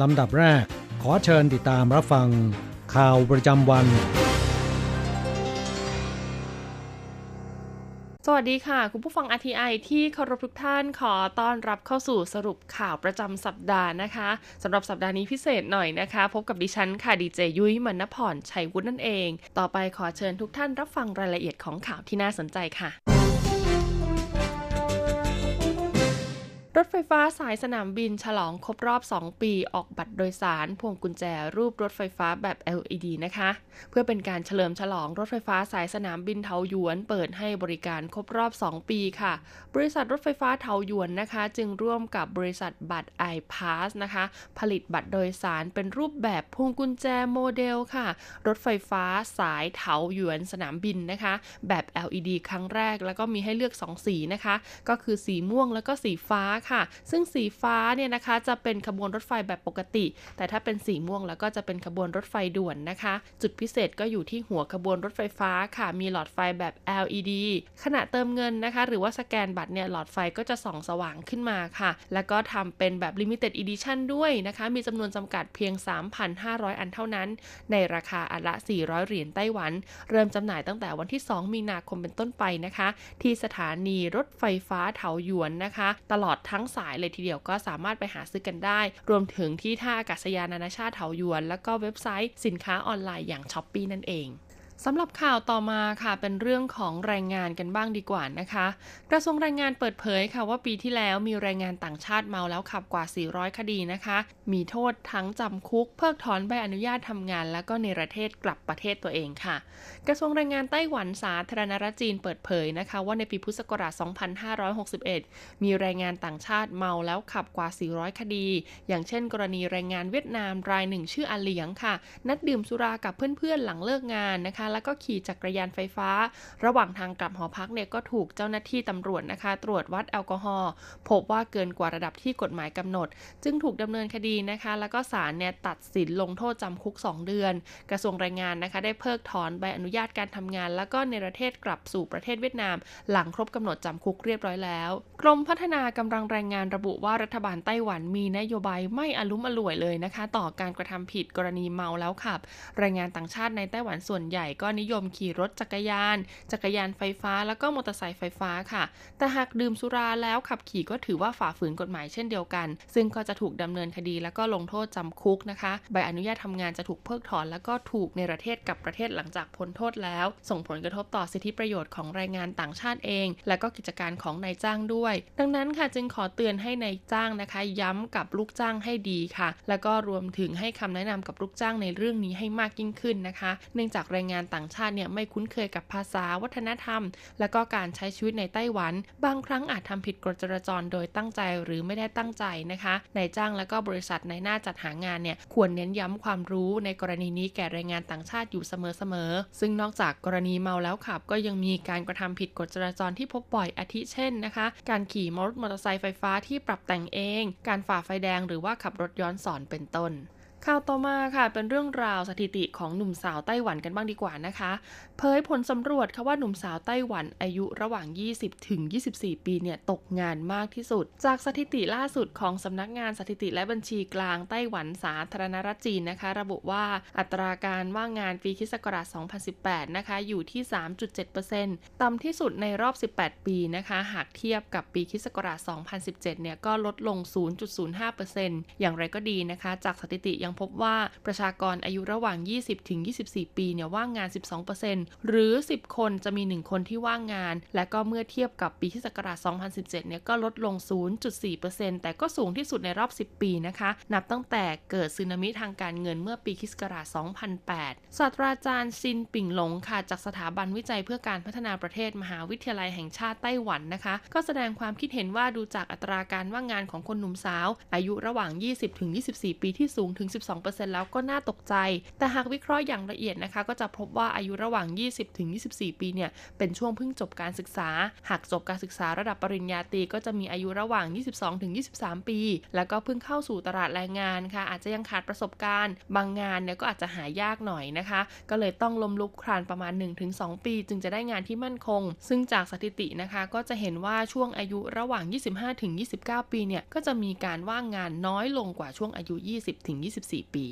ลำดับแรก ขอเชิญติดตามรับฟัง ข่าวประจำวัน สวัสดีค่ะ คุณผู้ฟัง RTI ที่เคารพทุกท่านขอต้อนรับเข้าสู่สรุปข่าวประจำสัปดาห์นะคะสำหรับสัปดาห์นี้พิเศษหน่อยนะคะ พบกับดิฉันค่ะดีเจยุ้ยมณพรชัยวุฒินั่นเอง ต่อไปขอเชิญทุกท่านรับฟังรายละเอียดของข่าวที่น่าสนใจค่ะ รถไฟฟ้าสายสนามบินฉลองครบรอบ 2 ปีออกบัตรโดยสาร พวงกุญแจรูปรถไฟฟ้าแบบ LED นะคะ เพื่อเป็นการเฉลิมฉลองรถไฟฟ้าสายสนามบินเทาหยวนเปิดให้บริการครบรอบ 2 ปีค่ะ บริษัทรถไฟฟ้าเทาหยวนนะคะ จึงร่วมกับบริษัทบัตร iPass นะคะ ผลิตบัตรโดยสารเป็นรูปแบบพวงกุญแจโมเดลค่ะ รถไฟฟ้าสายเทาหยวนสนามบินนะคะ แบบ LED ครั้งแรกแล้วก็มีให้เลือก 2 สีนะคะ ก็คือสีม่วงแล้วก็สีฟ้าค่ะ ซึ่งสีฟ้าเนี่ยนะคะจะเป็นขบวนรถไฟแบบปกติ แต่ถ้าเป็นสีม่วงแล้วก็จะเป็นขบวนรถไฟด่วนนะคะ จุดพิเศษก็อยู่ที่หัวขบวนรถไฟฟ้าค่ะ มีหลอดไฟแบบ LED ขณะเติมเงินนะคะ หรือว่าสแกนบัตรเนี่ยหลอดไฟก็จะส่องสว่างขึ้นมาค่ะ แล้วก็ทำเป็นแบบ Limited Edition ด้วยนะคะ มีจำนวนจำกัดเพียง 3,500 อันเท่านั้น ในราคาอันละ 400 เหรียญไต้หวัน เริ่มจำหน่ายตั้งแต่วันที่ 2 มีนาคมเป็นต้นไปนะคะ ที่สถานีรถไฟฟ้าเถาหยวนนะคะ ตลอดทั้งสายเลยทีเดียวก็สามารถไปหาซื้อกันได้ รวมถึงที่ท่าอากาศยานนานาชาติเถาหยวน แล้วก็เว็บไซต์สินค้าออนไลน์อย่างช้อปปีนั่นเอง สำหรับข่าวต่อมาค่ะเป็นเรื่องของแรงงานกันบ้างดีกว่านะคะ กระทรวงแรงงานเปิดเผยค่ะว่าปีที่แล้วมีแรงงานต่างชาติเมาแล้วขับกว่า 400 คดีนะคะ มีโทษทั้งจำคุก เพิกถอนใบอนุญาตทำงาน แล้วก็ในประเทศกลับประเทศตัวเองค่ะ กระทรวงแรงงานไต้หวันสาธารณรัฐจีนเปิดเผยนะคะ ว่าในปีพุทธศักราช 2561 มีแรงงานต่างชาติเมาแล้วขับกว่า 400 คดี อย่างเช่น กรณีแรงงานเวียดนามรายหนึ่งชื่ออาเหลียงค่ะ นัดดื่มสุรากับเพื่อนๆหลังเลิกงานนะคะแล้วก็ขี่จักรยานไฟฟ้า ระหว่างทางกลับหอพักเนี่ยก็ถูกเจ้าหน้าที่ตำรวจนะคะ ตรวจวัดแอลกอฮอล์พบว่าเกินกว่าระดับที่กฎหมายกำหนด จึงถูกดำเนินคดีนะคะ แล้วก็ศาลเนี่ยตัดสินลงโทษจำคุก 2 เดือน กระทรวงแรงงานนะคะ ได้เพิกถอนใบอนุญาตการทำงาน แล้วก็ในประเทศกลับสู่ประเทศเวียดนาม หลังครบกำหนดจำคุกเรียบร้อยแล้วกรมพัฒนากำลังแรงงานระบุว่ารัฐบาลไต้หวันมีนโยบายไม่อลุ่มอล่วยเลยนะคะ ต่อการกระทำผิดกรณีเมาแล้วขับแรงงานต่างชาติในไต้หวันส่วนใหญ่ก็นิยมขี่รถจักรยาน จักรยานไฟฟ้า แล้วก็มอเตอร์ไซค์ไฟฟ้าค่ะ แต่หากดื่มสุราแล้วขับขี่ก็ถือว่าฝ่าฝืนกฎหมายเช่นเดียวกัน ซึ่งก็จะถูกดำเนินคดีแล้วก็ลงโทษจำคุกนะคะ ใบอนุญาตทำงานจะถูกเพิกถอน แล้วก็ถูกในประเทศกับประเทศหลังจากพ้นโทษแล้ว ส่งผลกระทบต่อสิทธิประโยชน์ของแรงงานต่างชาติเอง และก็กิจการของนายจ้างด้วย ดังนั้นค่ะจึงขอเตือนให้ในายจ้างนะคะ ย้ำกับลูกจ้างให้ดีค่ะ แล้วก็รวมถึงให้คำแนะนำกับลูกจ้างในเรื่องนี้ให้มากยิ่งขึ้นนะคะ เนื่องจากแรงงานต่างชาติเนี่ยไม่คุ้นเคยกับภาษาวัฒนธรรม และก็การใช้ชีวิตในไต้หวัน บางครั้งอาจทำผิดกฎจราจรโดยตั้งใจหรือไม่ได้ตั้งใจนะคะนายจ้างและก็บริษัทในหน้าจัดหางานเนี่ยควรเน้นย้ำความรู้ในกรณีนี้แก่แรงงานต่างชาติอยู่เสมอๆซึ่งนอกจากกรณีเมาแล้วขับ ก็ยังมีการกระทำผิดกฎจราจรที่พบบ่อยอาทิเช่นนะคะ การขี่มอเตอร์ไซค์ไฟฟ้าที่ปรับแต่งเอง การฝ่าไฟแดงหรือว่าขับรถย้อนสอนเป็นต้น ข่าวต่อมาค่ะเป็นเรื่องราวสถิติของหนุ่มสาวไต้หวันกันบ้างดีกว่านะคะ เผยผลสำรวจค่ะว่าหนุ่มสาวไต้หวันอายุระหว่าง 20 ถึง 24 ปีเนี่ยตกงานมากที่สุด จากสถิติล่าสุดของสำนักงานสถิติและบัญชีกลางไต้หวันสาธารณรัฐจีนนะคะ ระบุว่าอัตราการว่างงานปีคศ2018 นะคะ อยู่ที่ 3.7%ต่ำที่สุดในรอบ 18 ปีนะคะ หากเทียบกับปีคศ2017 เนี่ยก็ลดลง 0.05%อย่างไรก็ดีนะคะ จากสถิติยังยังพบว่าประชากรอายุระหว่าง 20ถึง24 ปีเนี่ยว่างงาน 12%หรือ 10 คนจะมี 1 คนที่ว่างงาน และก็เมื่อเทียบกับปีที่ศักราช 2017 เนี่ยก็ลดลง 0.4%แต่ก็สูงที่สุดในรอบ 10 ปีนะคะ นับตั้งแต่เกิดสึนามิทางการเงินเมื่อปีคศ2008 ศาสตราจารย์ซินปิงหลงค่ะ จากสถาบันวิจัยเพื่อการพัฒนาประเทศมหาวิทยาลัยแห่งชาติไต้หวันนะคะ ก็แสดงความคิดเห็นว่าดูจากอัตราการว่างงานของคนหนุ่มสาว อายุระหว่าง 20-24 ปีที่สูงถึง12%แล้วก็น่าตกใจ แต่หากวิเคราะห์อย่างละเอียดนะคะ ก็จะพบว่าอายุระหว่าง 20-24 ปีเนี่ยเป็นช่วงเพิ่งจบการศึกษา หากจบการศึกษาระดับปริญญาตรีก็จะมีอายุระหว่าง 22-23 ปี แล้วก็เพิ่งเข้าสู่ตลาดแรงงานค่ะ อาจจะยังขาดประสบการณ์ บางงานเนี่ยก็อาจจะหายากหน่อยนะคะ ก็เลยต้องลมลุกคลานประมาณ 1-2 ปี จึงจะได้งานที่มั่นคง ซึ่งจากสถิตินะคะก็จะเห็นว่าช่วงอายุระหว่าง 25-29 ปีเนี่ยก็จะมีการว่างงานน้อยลงกว่าช่วงอายุ 20-24ปี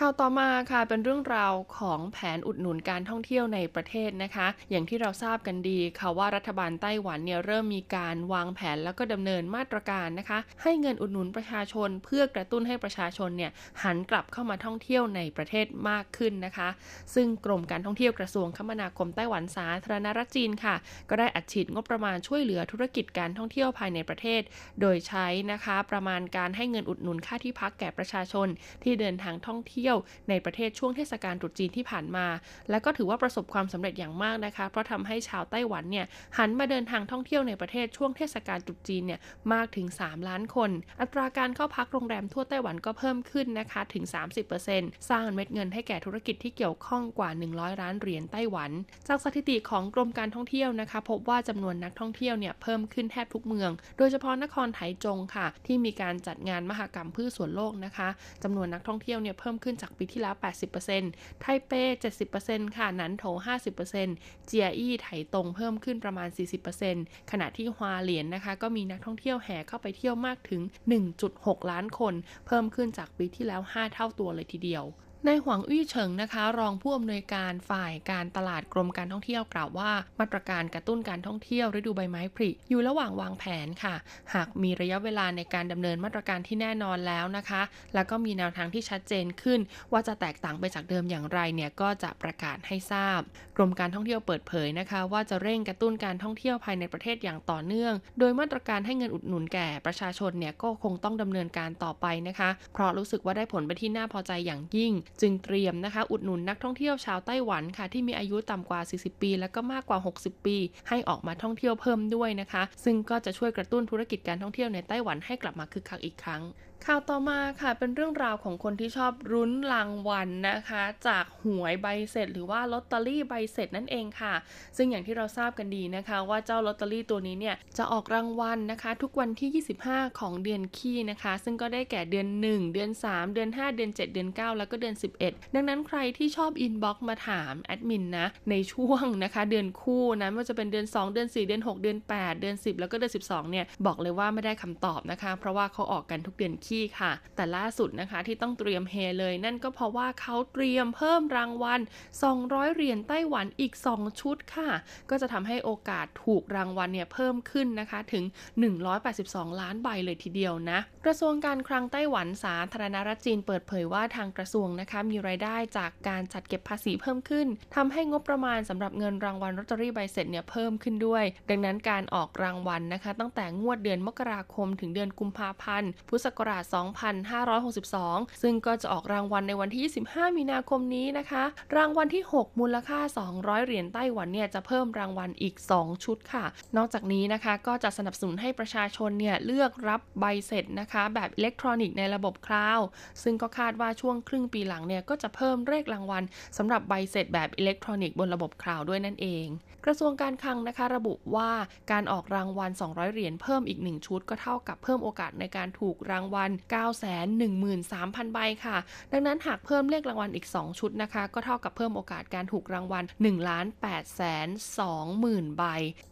ข่าวต่อมาค่ะเป็นเรื่องราวของแผนอุดหนุนการท่องเที่ยวในประเทศนะคะ อย่างที่เราทราบกันดีค่ะว่ารัฐบาลไต้หวันเนี่ยเริ่มมีการวางแผนแล้วก็ดำเนินมาตรการนะคะ ให้เงินอุดหนุนประชาชน เพื่อกระตุ้นให้ประชาชนเนี่ยหันกลับเข้ามาท่องเที่ยวในประเทศมากขึ้นนะคะ ซึ่งกรมการท่องเที่ยวกระทรวงคมนาคมไต้หวันสาธารณรัฐจีนค่ะ ก็ได้อัดฉีดงบประมาณช่วยเหลือธุรกิจการท่องเที่ยวภายในประเทศ โดยใช้นะคะ ประมาณการให้เงินอุดหนุนค่าที่พักแก่ประชาชนที่เดินทางท่องเที่ยวในประเทศช่วงเทศกาลตรุษจีนที่ผ่านมา และก็ถือว่าประสบความสำเร็จอย่างมากนะคะ เพราะทำให้ชาวไต้หวันเนี่ยหันมาเดินทางท่องเที่ยวในประเทศช่วงเทศกาลตรุษจีนเนี่ยมากถึง 3 ล้านคน อัตราการเข้าพักโรงแรมทั่วไต้หวันก็เพิ่มขึ้นนะคะถึง 30%สร้างเม็ดเงินให้แก่ธุรกิจที่เกี่ยวข้องกว่า 100 ล้านเหรียญไต้หวัน จากสถิติของกรมการท่องเที่ยวนะคะ พบว่าจำนวนนักท่องเที่ยวเนี่ยเพิ่มขึ้นแทบทุกเมือง โดยเฉพาะนครไถจงค่ะ ที่มีการจัดงานมหกรรมพืชสวนโลกนะคะจำนวนนักท่องเที่ยวเนี่ยเพิ่มขึ้นจากปีที่แล้ว 80%ไทเป 70%ค่ะนันโถ 50%เจียอี้ไถตรงเพิ่มขึ้นประมาณ 40%ขณะที่ฮวาเหลียนนะคะ ก็มีนักท่องเที่ยวแห่เข้าไปเที่ยวมากถึง 1.6 ล้านคน เพิ่มขึ้นจากปีที่แล้ว 5 เท่าตัวเลยทีเดียว นายหวังอี้เฉิงนะคะ รองผู้อำนวยการฝ่ายการตลาดกรมการท่องเที่ยวกล่าวว่า มาตรการกระตุ้นการท่องเที่ยวฤดูใบไม้ผลิอยู่ระหว่างวางแผนค่ะ หากมีระยะเวลาในการดำเนินมาตรการที่แน่นอนแล้วนะคะ แล้วก็มีแนวทางที่ชัดเจนขึ้น ว่าจะแตกต่างไปจากเดิมอย่างไรเนี่ยก็จะประกาศให้ทราบ กรมการท่องเที่ยวเปิดเผยนะคะ ว่าจะเร่งกระตุ้นการท่องเที่ยวภายในประเทศอย่างต่อเนื่อง โดยมาตรการให้เงินอุดหนุนแก่ประชาชนเนี่ยก็คงต้องดำเนินการต่อไปนะคะ เพราะรู้สึกว่าได้ผลไปที่น่าพอใจอย่างยิ่งจึงเตรียมนะคะอุดหนุนนักท่องเที่ยวชาวไต้หวันค่ะที่มีอายุต่ำกว่า 40 ปี และก็มากกว่า 60 ปี ให้ออกมาท่องเที่ยวเพิ่มด้วยนะคะ ซึ่งก็จะช่วยกระตุ้นธุรกิจการท่องเที่ยวในไต้หวันให้กลับมาคึกคักอีกครั้ง ข่าวต่อมาค่ะเป็นเรื่องราวของคนที่ชอบรุ้นรางวัลนนะคะ จากหวยใบเสร็จ หรือว่าลอตเตอรี่ใบเสร็จนั่นเองค่ะ ซึ่งอย่างที่เราทราบกันดีนะคะ ว่าเจ้าลอตเตอรี่ตัวนี้เนี่ยจะออกรางวัลนะคะ ทุกวันที่ 25 ของเดือนขี้นะคะ ซึ่งก็ได้แก่เดือน 1 เดือน 3 เดือน 5 เดือน 7 เดือน 9 แล้วก็เดือน 11 ดังนั้นใครที่ชอบ inbox มาถามแอดมินนะในช่วงนะคะ เดือนคู่นะไม่ว่าจะเป็นเดือน 2 เดือน 4 เดือน 6 เดือน 8 เดือน 10 แล้วก็เดือน 12เนี่ยบอกเลยว่าไม่ได้คำตอบนะคะ เพราะว่าเขาออกกันทุกเดือนคี่ค่ะ แต่ล่าสุดนะคะที่ต้องเตรียมเฮเลย นั่นก็เพราะว่าเขาเตรียมเพิ่มรางวัล 200 เหรียญไต้หวันอีก 2 ชุดค่ะ ก็จะทำให้โอกาสถูกรางวัลเนี่ยเพิ่มขึ้นนะคะถึง 182 ล้านใบเลยทีเดียวนะ กระทรวงการคลังไต้หวันสาธารณรัฐจีนเปิดเผยว่าทางกระทรวงนะคะมีรายได้จากการจัดเก็บภาษีเพิ่มขึ้นทำให้งบประมาณสำหรับเงินรางวัลลอตเตอรี่ใบเสร็จเนี่ยเพิ่มขึ้นด้วย ดังนั้นการออกรางวัลนะคะ ตั้งแต่งวดเดือนมกราคมถึงเดือนกุมภาพันธ์พุทธศักราช2562 ซึ่งก็จะออกรางวัลในวันที่ 25 มีนาคมนี้นะคะ รางวัลที่ 6 มูลค่า 200 เหรียญไต้หวันเนี่ยจะเพิ่มรางวัลอีก 2 ชุดค่ะ นอกจากนี้นะคะก็จะสนับสนุนให้ประชาชนเนี่ยเลือกรับใบเสร็จนะคะ แบบอิเล็กทรอนิกส์ในระบบ cloud ซึ่งก็คาดว่าช่วงครึ่งปีหลังเนี่ยก็จะเพิ่มเลขรางวัลสำหรับใบเสร็จแบบอิเล็กทรอนิกส์บนระบบ cloud ด้วยนั่นเอง กระทรวงการคลังนะคะระบุว่าการออกรางวัล 200 เหรียญเพิ่มอีก 1 ชุด ก็เท่ากับเพิ่มโอกาสในการถูกรางวัล9 1 3 0 0 0 ใบค่ะ ดังนั้นหากเพิ่มเลขรางวัลอีก 2 ชุดนะคะ ก็เท่ากับเพิ่มโอกาสการถูกรางวัล1ล้าน8แสน20,000ใบ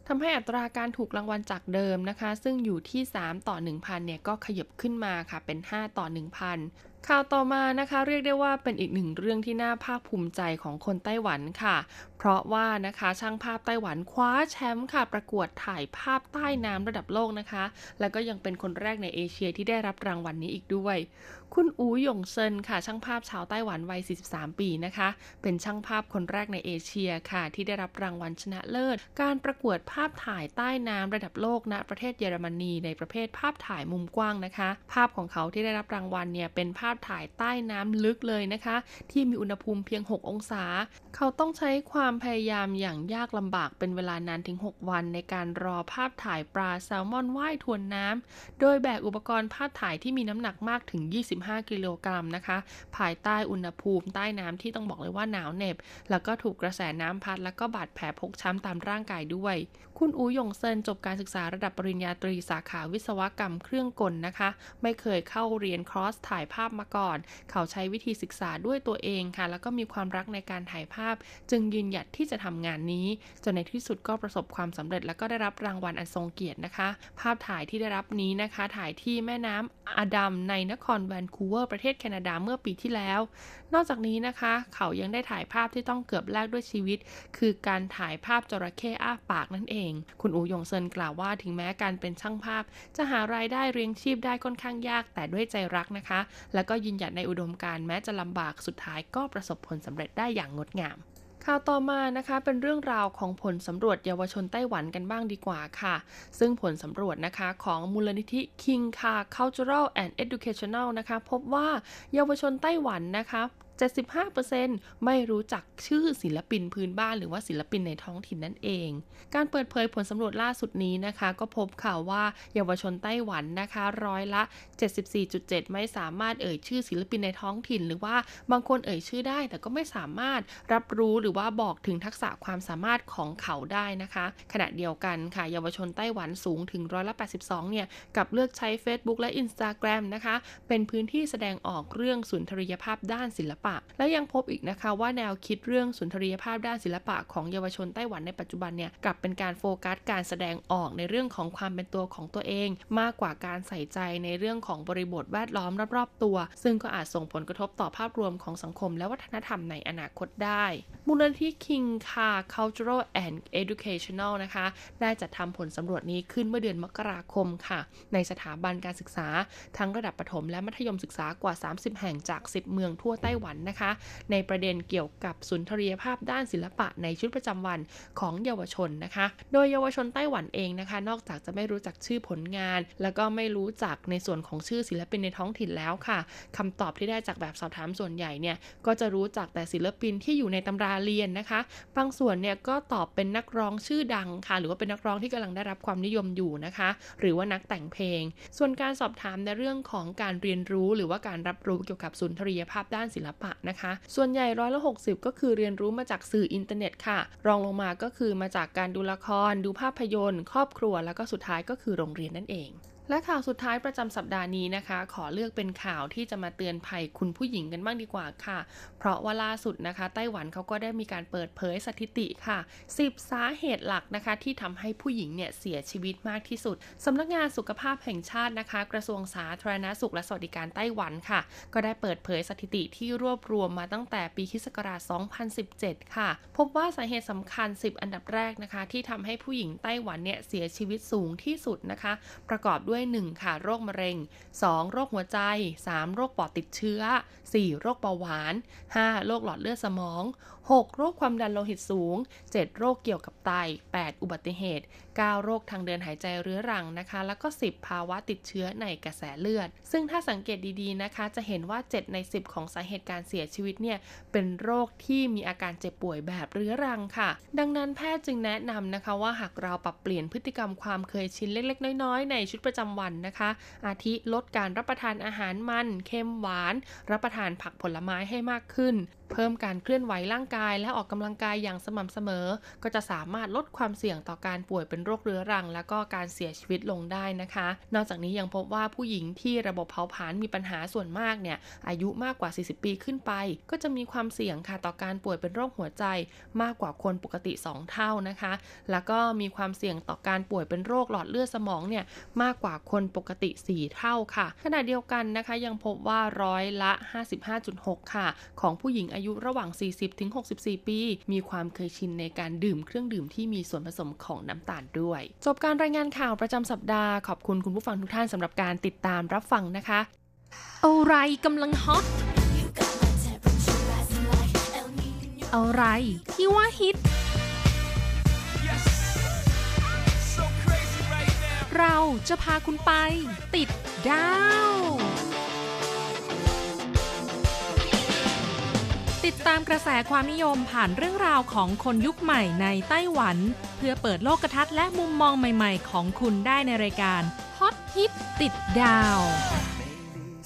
ทำให้อัตราการถูกรางวัลจากเดิมนะคะ ซึ่งอยู่ที่ 3 ต่อ 1,000เนี่ยก็ขยับขึ้นมาค่ะเป็น 5 ต่อ 1,000 ข่าวต่อมานะคะเรียกได้ว่าเป็นอีกหนึ่งเรื่องที่น่าภาคภูมิใจของคนไต้หวันค่ะ เพราะว่านะคะช่างภาพไต้หวันคว้าแชมป์ค่ะ ประกวดถ่ายภาพใต้น้ำระดับโลกนะคะ แล้วก็ยังเป็นคนแรกในเอเชียที่ได้รับรางวัลนนี้อีกด้วย คุณอูหยงเซินค่ะ ช่างภาพชาวไต้หวันวัย 43 ปีนะคะ เป็นช่างภาพคนแรกในเอเชียค่ะ ที่ได้รับรางวัลชนะเลิศ การประกวดภาพถ่ายใต้น้ำระดับโลกณประเทศเยอรมนีในประเภทภาพถ่ายมุมกว้างนะคะ ภาพของเขาที่ได้รับรางวัลเนี่ยเป็นภาพถ่ายใต้น้ำลึกเลยนะคะ ที่มีอุณหภูมิเพียง 6 องศา เขาต้องใช้ความพยายามอย่างยากลำบากเป็นเวลานานถึง 6 วัน ในการรอภาพถ่ายปลาแซลมอนว่ายทวนน้ำโดยแบกอุปกรณ์ภาพถ่ายที่มีน้ำหนักมากถึง 25กิโลกรัมนะคะ ภายใต้อุณหภูมิใต้น้ำที่ต้องบอกเลยว่าหนาวเหน็บ แล้วก็ถูกกระแสน้ำพัด แล้วก็บาดแผลพกช้ำตามร่างกายด้วยคุณอูหยงเซินจบการศึกษาระดับปริญญาตรีสาขาวิศวกรรมเครื่องกลนะคะ ไม่เคยเข้าเรียนคอร์สถ่ายภาพมาก่อน เขาใช้วิธีศึกษาด้วยตัวเองค่ะ แล้วก็มีความรักในการถ่ายภาพ จึงยืนหยัดที่จะทำงานนี้จนในที่สุดก็ประสบความสำเร็จ แล้วก็ได้รับรางวัลอันทรงเกียรตินะคะ ภาพถ่ายที่ได้รับนี้นะคะ ถ่ายที่แม่น้ำอดัมในนครแวนคูเวอร์ประเทศแคนาดาเมื่อปีที่แล้วนอกจากนี้นะคะ เขายังได้ถ่ายภาพที่ต้องเกือบแลกด้วยชีวิต คือการถ่ายภาพจระเข้อ้าปากนั่นเอง คุณอูยงเซินกล่าวว่าถึงแม้การเป็นช่างภาพ จะหารายได้เลี้ยงชีพได้ค่อนข้างยากแต่ด้วยใจรักนะคะ แล้วก็ยืนหยัดในอุดมการณ์แม้จะลำบากสุดท้ายก็ประสบผลสำเร็จได้อย่างงดงาม ข่าวต่อมานะคะเป็นเรื่องราวของผลสำรวจเยาวชนไต้หวันกันบ้างดีกว่าค่ะ ซึ่งผลสำรวจนะคะของมูลนิธิ King Ka Cultural and Educational นะคะพบว่าเยาวชนไต้หวันนะคะ 75%ไม่รู้จักชื่อศิลปินพื้นบ้านหรือว่าศิลปินในท้องถิ่นนั่นเอง การเปิดเผยผลสำรวจล่าสุดนี้นะคะ ก็พบข่าวว่าเยาวชนไต้หวันนะคะ ร้อยละ 74.7 ไม่สามารถเอ่ยชื่อศิลปินในท้องถิ่น หรือว่าบางคนเอ่ยชื่อได้ แต่ก็ไม่สามารถรับรู้หรือว่าบอกถึงทักษะความสามารถของเขาได้นะคะ ขณะเดียวกันค่ะเยาวชนไต้หวันสูงถึงร้อยละ82 เนี่ยกับเลือกใช้ Facebook และ Instagram นะคะ เป็นพื้นที่แสดงออกเรื่องสุนทรียภาพด้านศิลปะ และยังพบอีกนะคะว่าแนวคิดเรื่องสุนทรียภาพด้านศิลปะของเยาวชนไต้หวันในปัจจุบันเนี่ยกลับเป็นการโฟกัสการแสดงออกในเรื่องของความเป็นตัวของตัวเอง มากกว่าการใส่ใจในเรื่องของบริบทแวดล้อมรอบๆตัว ซึ่งก็อาจส่งผลกระทบต่อภาพรวมของสังคม และวัฒนธรรมในอนาคตได้ มูลนิธิ King Ka Cultural and Educational นะคะ ได้จัดทำผลสำรวจนี้ขึ้นเมื่อเดือนมกราคมค่ะ ในสถาบันการศึกษา ทั้งระดับประถมและมัธยมศึกษากว่า 30 แห่งจาก 10 เมืองทั่วไต้หวันนะคะ ในประเด็นเกี่ยวกับสุนทรียภาพด้านศิลปะในชีวิตประจำวันของเยาวชนนะคะ โดยเยาวชนไต้หวันเองนะคะ นอกจากจะไม่รู้จักชื่อผลงาน แล้วก็ไม่รู้จักในส่วนของชื่อศิลปินในท้องถิ่นแล้วค่ะคำตอบที่ได้จากแบบสอบถามส่วนใหญ่เนี่ยก็จะรู้จักแต่ศิลปินที่อยู่ในตำราเรียนนะคะ บางส่วนเนี่ยก็ตอบเป็นนักร้องชื่อดังค่ะ หรือว่าเป็นนักร้องที่กำลังได้รับความนิยมอยู่นะคะ หรือว่านักแต่งเพลง ส่วนการสอบถามในเรื่องของการเรียนรู้หรือว่าการรับรู้เกี่ยวกับสุนทรียภาพด้านศิลปะนะคะ ส่วนใหญ่ร้อยละ60 ก็คือเรียนรู้มาจากสื่ออินเทอร์เน็ตค่ะ รองลงมาก็คือมาจากการดูละคร ดูภาพยนตร์ ครอบครัว แล้วก็สุดท้ายก็คือโรงเรียนนั่นเอง และข่าวสุดท้ายประจำสัปดาห์นี้นะคะ ขอเลือกเป็นข่าวที่จะมาเตือนภัยคุณผู้หญิงกันบ้างดีกว่าค่ะ เพราะว่าล่าสุดนะคะ ไต้หวันเขาก็ได้มีการเปิดเผยสถิติค่ะ 10 สาเหตุหลักนะคะ ที่ทำให้ผู้หญิงเนี่ยเสียชีวิตมากที่สุดสำนักงานสุขภาพแห่งชาตินะคะ กระทรวงสาธารณสุขและสวัสดิการไต้หวันค่ะ ก็ได้เปิดเผยสถิติที่รวบรวมมาตั้งแต่ปีคศ2017 ค่ะ พบว่าสาเหตุสำคัญ 10 อันดับแรกนะคะ ที่ทำให้ผู้หญิงไต้หวันเนี่ยเสียชีวิตสูงที่สุดนะคะ ประกอบด้วยวย 1 ค่ะ โรคมะเร็ง 2 โรคหัวใจ 3 โรคปอดติดเชื้อ 4 โรคเบาหวาน 5 โรคหลอดเลือดสมอง6 โรคความดันโลหิตสูง 7 โรคเกี่ยวกับไต 8 อุบัติเหตุ 9 โรคทางเดินหายใจเรื้อรังนะคะ แล้วก็ 10 ภาวะติดเชื้อในกระแสเลือด ซึ่งถ้าสังเกตดีๆนะคะ จะเห็นว่า 7 ใน 10 ของสาเหตุการเสียชีวิตเนี่ย เป็นโรคที่มีอาการเจ็บป่วยแบบเรื้อรังค่ะ ดังนั้นแพทย์จึงแนะนำนะคะว่าหากเราปรับเปลี่ยนพฤติกรรมความเคยชินเล็ก ๆ น้อยๆ ในชีวิตประจำวันนะคะ อาทิลดการรับประทานอาหารมัน เค็มหวาน รับประทานผักผลไม้ให้มากขึ้น เพิ่มการเคลื่อนไหวร่างกาย และออกกำลังกายอย่างสม่ำเสมอ ก็จะสามารถลดความเสี่ยงต่อการป่วยเป็นโรคเรื้อรัง และก็การเสียชีวิตลงได้นะคะ นอกจากนี้ยังพบว่าผู้หญิงที่ระบบเผาผลาญมีปัญหาส่วนมากเนี่ยอายุมากกว่า 40 ปีขึ้นไป ก็จะมีความเสี่ยงค่ะต่อการป่วยเป็นโรคหัวใจ มากกว่าคนปกติ 2 เท่านะคะ แล้วก็มีความเสี่ยงต่อการป่วยเป็นโรคหลอดเลือดสมองเนี่ยมากกว่าคนปกติ 4 เท่าค่ะขณะเดียวกันนะคะยังพบว่าร้อยละ 55.6 ค่ะ ของผู้หญิงอายุยุระหว่าง 40-64 ปี มีความเคยชินในการดื่มเครื่องดื่มที่มีส่วนผสมของน้ำตาลด้วย จบการรายงานข่าวประจำสัปดาห์ ขอบคุณคุณผู้ฟังทุกท่านสำหรับการติดตามรับฟังนะคะ อะไรกำลังฮอตอะไรที่ว่าฮิต เราจะพาคุณไปติดดาว ติดตามกระแสความนิยมผ่านเรื่องราวของคนยุคใหม่ในไต้หวัน เพื่อเปิดโลกทัศน์และมุมมองใหม่ๆ ของคุณได้ในรายการฮอตฮิตติดดาว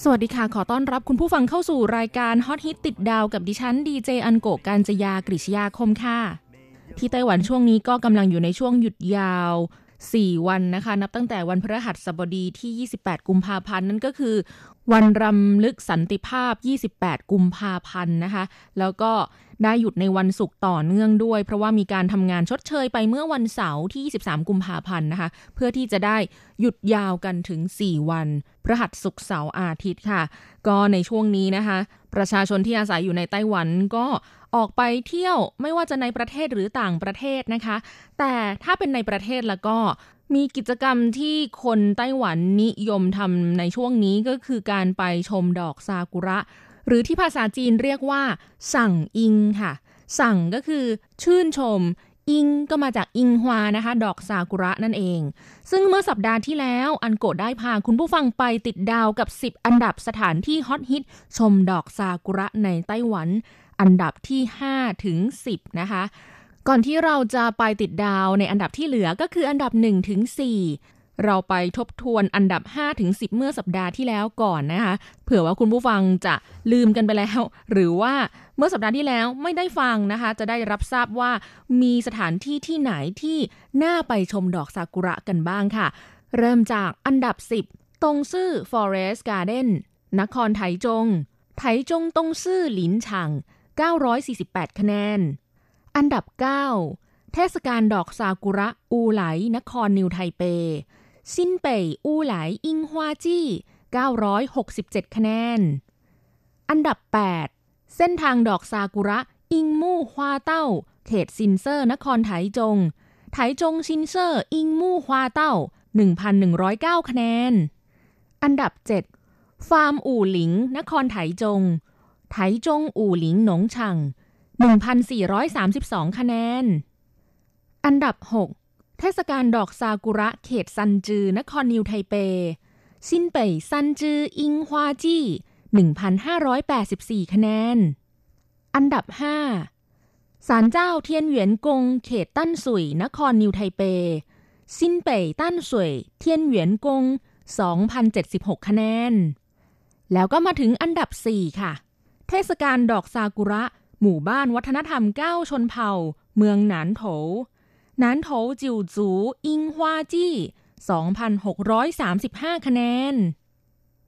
สวัสดีค่ะ ขอต้อนรับคุณผู้ฟังเข้าสู่รายการฮอตฮิตติดดาวกับดิฉันดีเจอันโกการจยากริชยาคมค่ะ ที่ไต้หวันช่วงนี้ก็กำลังอยู่ในช่วงหยุดยาว 4 วันนะคะ นับตั้งแต่วันพฤหัสบดีที่ 28 กุมภาพันธ์นั่นก็คือ วันรำลึกสันติภาพ 28 กุมภาพันธ์นะคะ แล้วก็ได้หยุดในวันศุกร์ต่อเนื่องด้วย เพราะว่ามีการทำงานชดเชยไปเมื่อวันเสาร์ที่ 23 กุมภาพันธ์นะคะ เพื่อที่จะได้หยุดยาวกันถึง 4 วันพฤหัสศุกร์เสาร์อาทิตย์ค่ะ ก็ในช่วงนี้นะคะ ประชาชนที่อาศัยอยู่ในไต้หวันก็ ออกไปเที่ยวไม่ว่าจะในประเทศหรือต่างประเทศนะคะ แต่ถ้าเป็นในประเทศแล้วก็มีกิจกรรมที่คนไต้หวันนิยมทำในช่วงนี้ก็คือการไปชมดอกซากุระ หรือที่ภาษาจีนเรียกว่า สั่งอิงค่ะ สั่งก็คือชื่นชม อิงก็มาจากอิงฮวานะคะ ดอกซากุระนั่นเอง ซึ่งเมื่อสัปดาห์ที่แล้วอันโกะได้พาคุณผู้ฟังไปติดดาวกับ 10 อันดับสถานที่ฮอตฮิตชมดอกซากุระในไต้หวัน อันดับที่ 5 ถึง 10 นะคะ ก่อนที่เราจะไปติดดาวในอันดับที่เหลือก็คืออันดับ1ถึง4เราไปทบทวนอันดับ5ถึง10 เมื่อสัปดาห์ที่แล้วก่อนนะคะ เผื่อว่าคุณผู้ฟังจะลืมกันไปแล้ว หรือว่าเมื่อสัปดาห์ที่แล้วไม่ได้ฟังนะคะ จะได้รับทราบว่ามีสถานที่ที่ไหนที่น่าไปชมดอกซากุระกันบ้างค่ะ เริ่มจากอันดับ 10ตงซื่อ Forest Garden นครไถจงไถจงตงซื่อหลินฉาง 948 คะแนน อันดับ 9 เทศกาลดอกซากุระอูไหล นครนิวไทเป 新北乌来樱花季 967 คะแนน อันดับ 8 เส้นทางดอกซากุระ 樱木花道 เขตซินเซ่อ นครไถจง 台中新社樱木花道 1,109 คะแนน อันดับ 7 ฟาร์มอู่หลิง นครไถจง 台中武陵农场 1,432 คะแนน อันดับ 6 เทศกาลดอกซากุระเขตซันจือนครนิวไทเป 新北三芝樱花季 1,584 คะแนน อันดับ 5 ศาลเจ้าเทียนเหวียนกง เขตตั้นสุย นครนิวไทเป 新北淡水天元宫 2,076 คะแนน แล้วก็มาถึงอันดับ 4 ค่ะ เทศกาลดอกซากุระ หมู่บ้านวัฒนธรรมเก้าชนเผ่า เมืองหนานโถหนานโถจิวจูอิงฮวาจี้ 2,635 คะแนน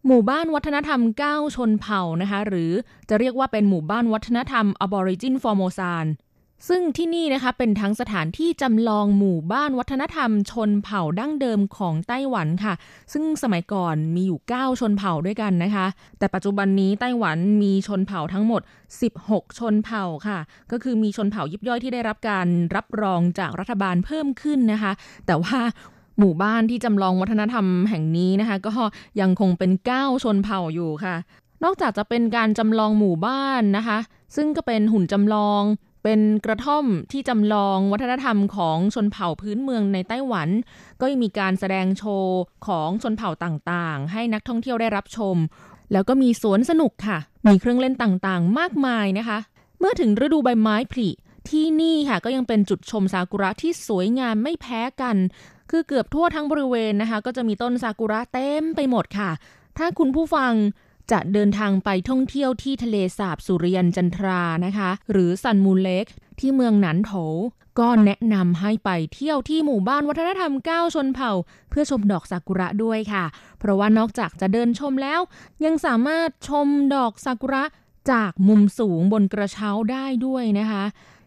หมู่บ้านวัฒนธรรม 9 ชนเผ่านะคะ หรือจะเรียกว่าเป็นหมู่บ้านวัฒนธรรม Aborigine Formosan ซึ่งที่นี่นะคะเป็นทั้งสถานที่จำลองหมู่บ้านวัฒนธรรม ชนเผ่าดั้งเดิมของไต้หวันค่ะ ซึ่งสมัยก่อนมีอยู่ 9 ชนเผ่าด้วยกันนะคะ แต่ปัจจุบันนี้ไต้หวันมีชนเผ่าทั้งหมด 16 ชนเผ่าค่ะ ก็คือมีชนเผ่ายิบย่อยที่ได้รับการรับรองจากรัฐบาลเพิ่มขึ้นนะคะ แต่ว่าหมู่บ้านที่จำลองวัฒนธรรมแห่งนี้นะคะ ก็ยังคงเป็น 9 ชนเผ่าอยู่ค่ะ นอกจากจะเป็นการจำลองหมู่บ้านนะคะ ซึ่งก็เป็นหุ่นจำลอง เป็นกระท่อมที่จำลองวัฒนธรรมของชนเผ่าพื้นเมืองในไต้หวัน ก็ยังมีการแสดงโชว์ของชนเผ่าต่างๆ ให้นักท่องเที่ยวได้รับชม แล้วก็มีสวนสนุกค่ะ มีเครื่องเล่นต่างๆ มากมายนะคะ เมื่อถึงฤดูใบไม้ผลิที่นี่ค่ะก็ยังเป็นจุดชมซากุระที่สวยงามไม่แพ้กัน คือเกือบทั่วทั้งบริเวณนะคะ ก็จะมีต้นซากุระเต็มไปหมดค่ะ ถ้าคุณผู้ฟัง จะเดินทางไปท่องเที่ยวที่ทะเลสาบสุริยันจันทรานะคะ หรือซันมูลเล็กที่เมืองหนันโถก็แนะนำให้ไปเที่ยวที่หมู่บ้านวัฒนธรรม 9 ชนเผ่า เพื่อชมดอกซากุระด้วยค่ะ เพราะว่านอกจากจะเดินชมแล้ว ยังสามารถชมดอกซากุระจากมุมสูงบนกระเช้าได้ด้วยนะคะ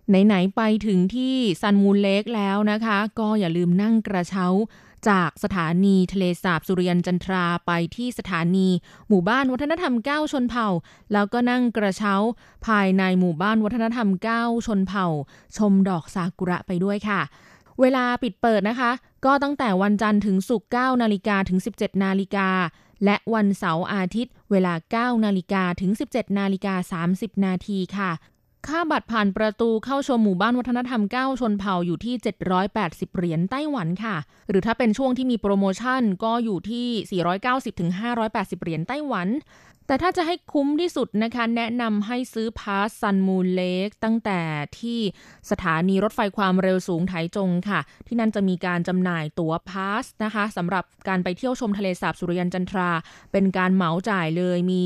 ไหน ๆ ไปถึงที่ซันมูลเล็กแล้วนะคะ ก็อย่าลืมนั่งกระเช้า จากสถานีทะเลสาบสุริยันจันทราไปที่สถานี หมู่บ้านวัฒนธรรม 9 ชนเผ่า แล้วก็นั่งกระเช้า ภายในหมู่บ้านวัฒนธรรม 9 ชนเผ่า ชมดอกซากุระไปด้วยค่ะ เวลาปิดเปิดนะคะ ก็ตั้งแต่วันจันทร์ถึงศุกร์9นาฬิกาถึง 17นาฬิกาและวันเสาร์อาทิตย์ เวลา 9 นาฬิกาถึง 17 นาฬิกา 30 นาทีค่ะ ค่าบัตรผ่านประตูเข้าชมหมู่บ้านวัฒนธรรม 9 ชนเผ่าอยู่ที่ 780 เหรียญไต้หวันค่ะ หรือถ้าเป็นช่วงที่มีโปรโมชั่นก็อยู่ที่ 490-580 เหรียญไต้หวัน แต่ถ้าจะให้คุ้มที่สุดนะคะ แนะนำให้ซื้อพาสซันมูลเลกตั้งแต่ที่สถานีรถไฟความเร็วสูงไถจงค่ะ ที่นั่นจะมีการจำหน่ายตั๋วพาสนะคะสำหรับการไปเที่ยวชมทะเลสาบสุริยันจันทรา เป็นการเหมาจ่ายเลยมี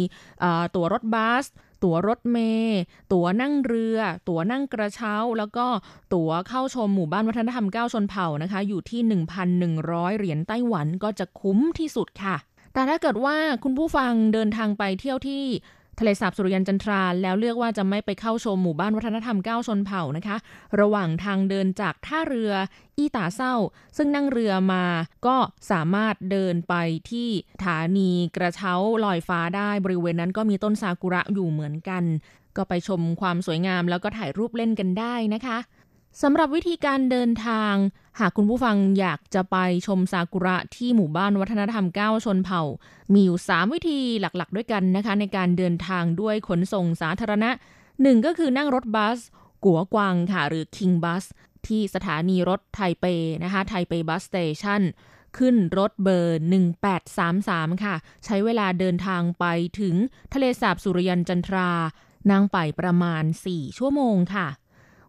ตั๋วรถบัส ตั๋วรถเมย์ตั๋วนั่งเรือ ตั๋วนั่งกระเช้า แล้วก็ตั๋วเข้าชมหมู่บ้านวัฒนธรรม 9 ชนเผ่านะคะ อยู่ที่ 1,100 เหรียญไต้หวันก็จะคุ้มที่สุดค่ะ แต่ถ้าเกิดว่าคุณผู้ฟังเดินทางไปเที่ยวที่ ทะเลสาบสุริยันจันทราแล้วเลือกว่าจะไม่ไปเข้าชมหมู่บ้านวัฒนธรรมก้าชนเผ่านะคะ ระหว่างทางเดินจากท่าเรืออีตาเศร้า ซึ่งนั่งเรือมาก็สามารถเดินไปที่ฐานีกระเช้าลอยฟ้าได้บริเวณนั้นก็มีต้นซากุระอยู่เหมือนกัน ก็ไปชมความสวยงามแล้วก็ถ่ายรูปเล่นกันได้นะคะ สำหรับวิธีการเดินทาง หากคุณผู้ฟังอยากจะไปชมซากุระที่หมู่บ้านวัฒนธรรม 9 ชนเผ่า มีอยู่ 3 วิธีหลักๆ ด้วยกันนะคะ ในการเดินทางด้วยขนส่งสาธารณะหนึ่งก็คือนั่งรถบัส กัวกวางค่ะ หรือ King Bus ที่สถานีรถไทเปนะคะ ไทเปบัสสเตชันขึ้นรถเบอร์ 1833 ค่ะ ใช้เวลาเดินทางไปถึงทะเลสาบสุริยันจันทรา นั่งไปประมาณ 4 ชั่วโมงค่ะ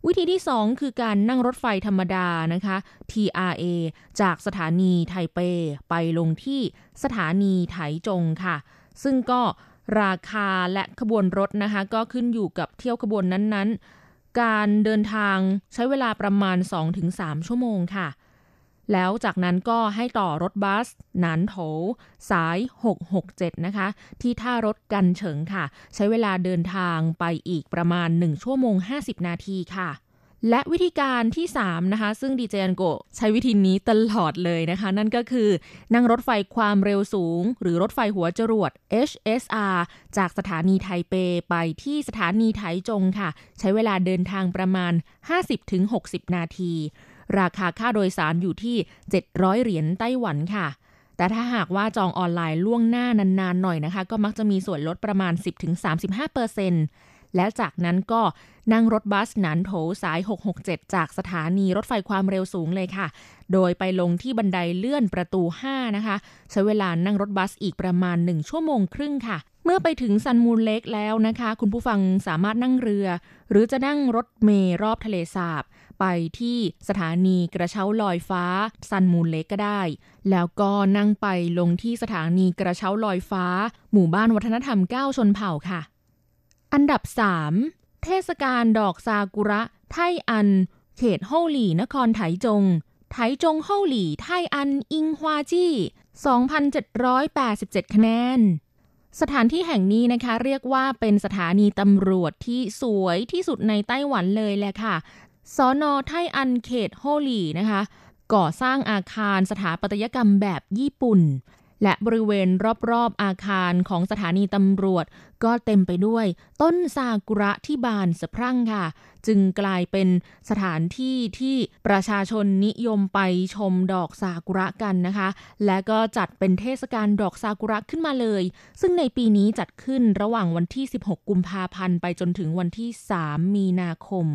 วิธีที่ 2 คือการนั่งรถไฟธรรมดานะคะ TRA จากสถานีไทเป ไปลงที่สถานีไถจงค่ะ ซึ่งก็ราคาและขบวนรถนะคะ ก็ขึ้นอยู่กับเที่ยวขบวนนั้นๆ การเดินทางใช้เวลาประมาณ 2-3 ชั่วโมงค่ะ แล้วจากนั้นก็ให้ต่อรถบัสหนานโถ สาย 667 นะคะ ที่ท่ารถกันเฉิงค่ะ ใช้เวลาเดินทางไปอีกประมาณ 1 ชั่วโมง 50 นาทีค่ะและวิธีการที่ 3 นะคะ ซึ่งดีเจนโกใช้วิธีนี้ตลอดเลยนะคะ นั่นก็คือนั่งรถไฟความเร็วสูง หรือรถไฟหัวจรวด HSR จากสถานีไทเปไปที่สถานีไถจงค่ะ ใช้เวลาเดินทางประมาณ 50-60 นาที ราคาค่าโดยสารอยู่ที่ 700 เหรียญไต้หวันค่ะ แต่ถ้าหากว่าจองออนไลน์ล่วงหน้านานๆหน่อยนะคะ ก็มักจะมีส่วนลดประมาณ 10-35%และจากนั้นก็นั่งรถบัสหนานโถสาย 667 จากสถานีรถไฟความเร็วสูงเลยค่ะ โดยไปลงที่บันไดเลื่อนประตู 5 นะคะ ใช้เวลานั่งรถบัสอีกประมาณ 1 ชั่วโมงครึ่งค่ะ เมื่อไปถึงซันมูลเล็กแล้วนะคะ คุณผู้ฟังสามารถนั่งเรือ หรือจะนั่งรถเมล์รอบทะเลสาบ ไปที่สถานีกระเช้าลอยฟ้าซันมูลเล็กก็ได้ แล้วก็นั่งไปลงที่สถานีกระเช้าลอยฟ้า หมู่บ้านวัฒนธรรม 9 ชนเผ่าค่ะ อันดับ 3 เทศกาลดอกซากุระ ไทอัน เขตโฮหลี่นครไถจง ไถจงโฮหลี่ไทอันอิงฮวาจี้ 2,787 คะแนนสถานที่แห่งนี้นะคะเรียกว่าเป็นสถานีตำรวจที่สวยที่สุดในไต้หวันเลยแหละค่ะ สอนอไทอันเขตโฮลีนะคะ ก่อสร้างอาคารสถาปัตยกรรมแบบญี่ปุ่น และบริเวณรอบๆอาคารของสถานีตำรวจ ก็เต็มไปด้วย ต้นซากุระที่บานสะพรั่งค่ะ จึงกลายเป็นสถานที่ที่ประชาชนนิยมไปชมดอกซากุระกันนะคะ และก็จัดเป็นเทศกาลดอกซากุระขึ้นมาเลย ซึ่งในปีนี้จัดขึ้นระหว่างวันที่ 16 กุมภาพันธ์ไปจนถึงวันที่ 3 มีนาคม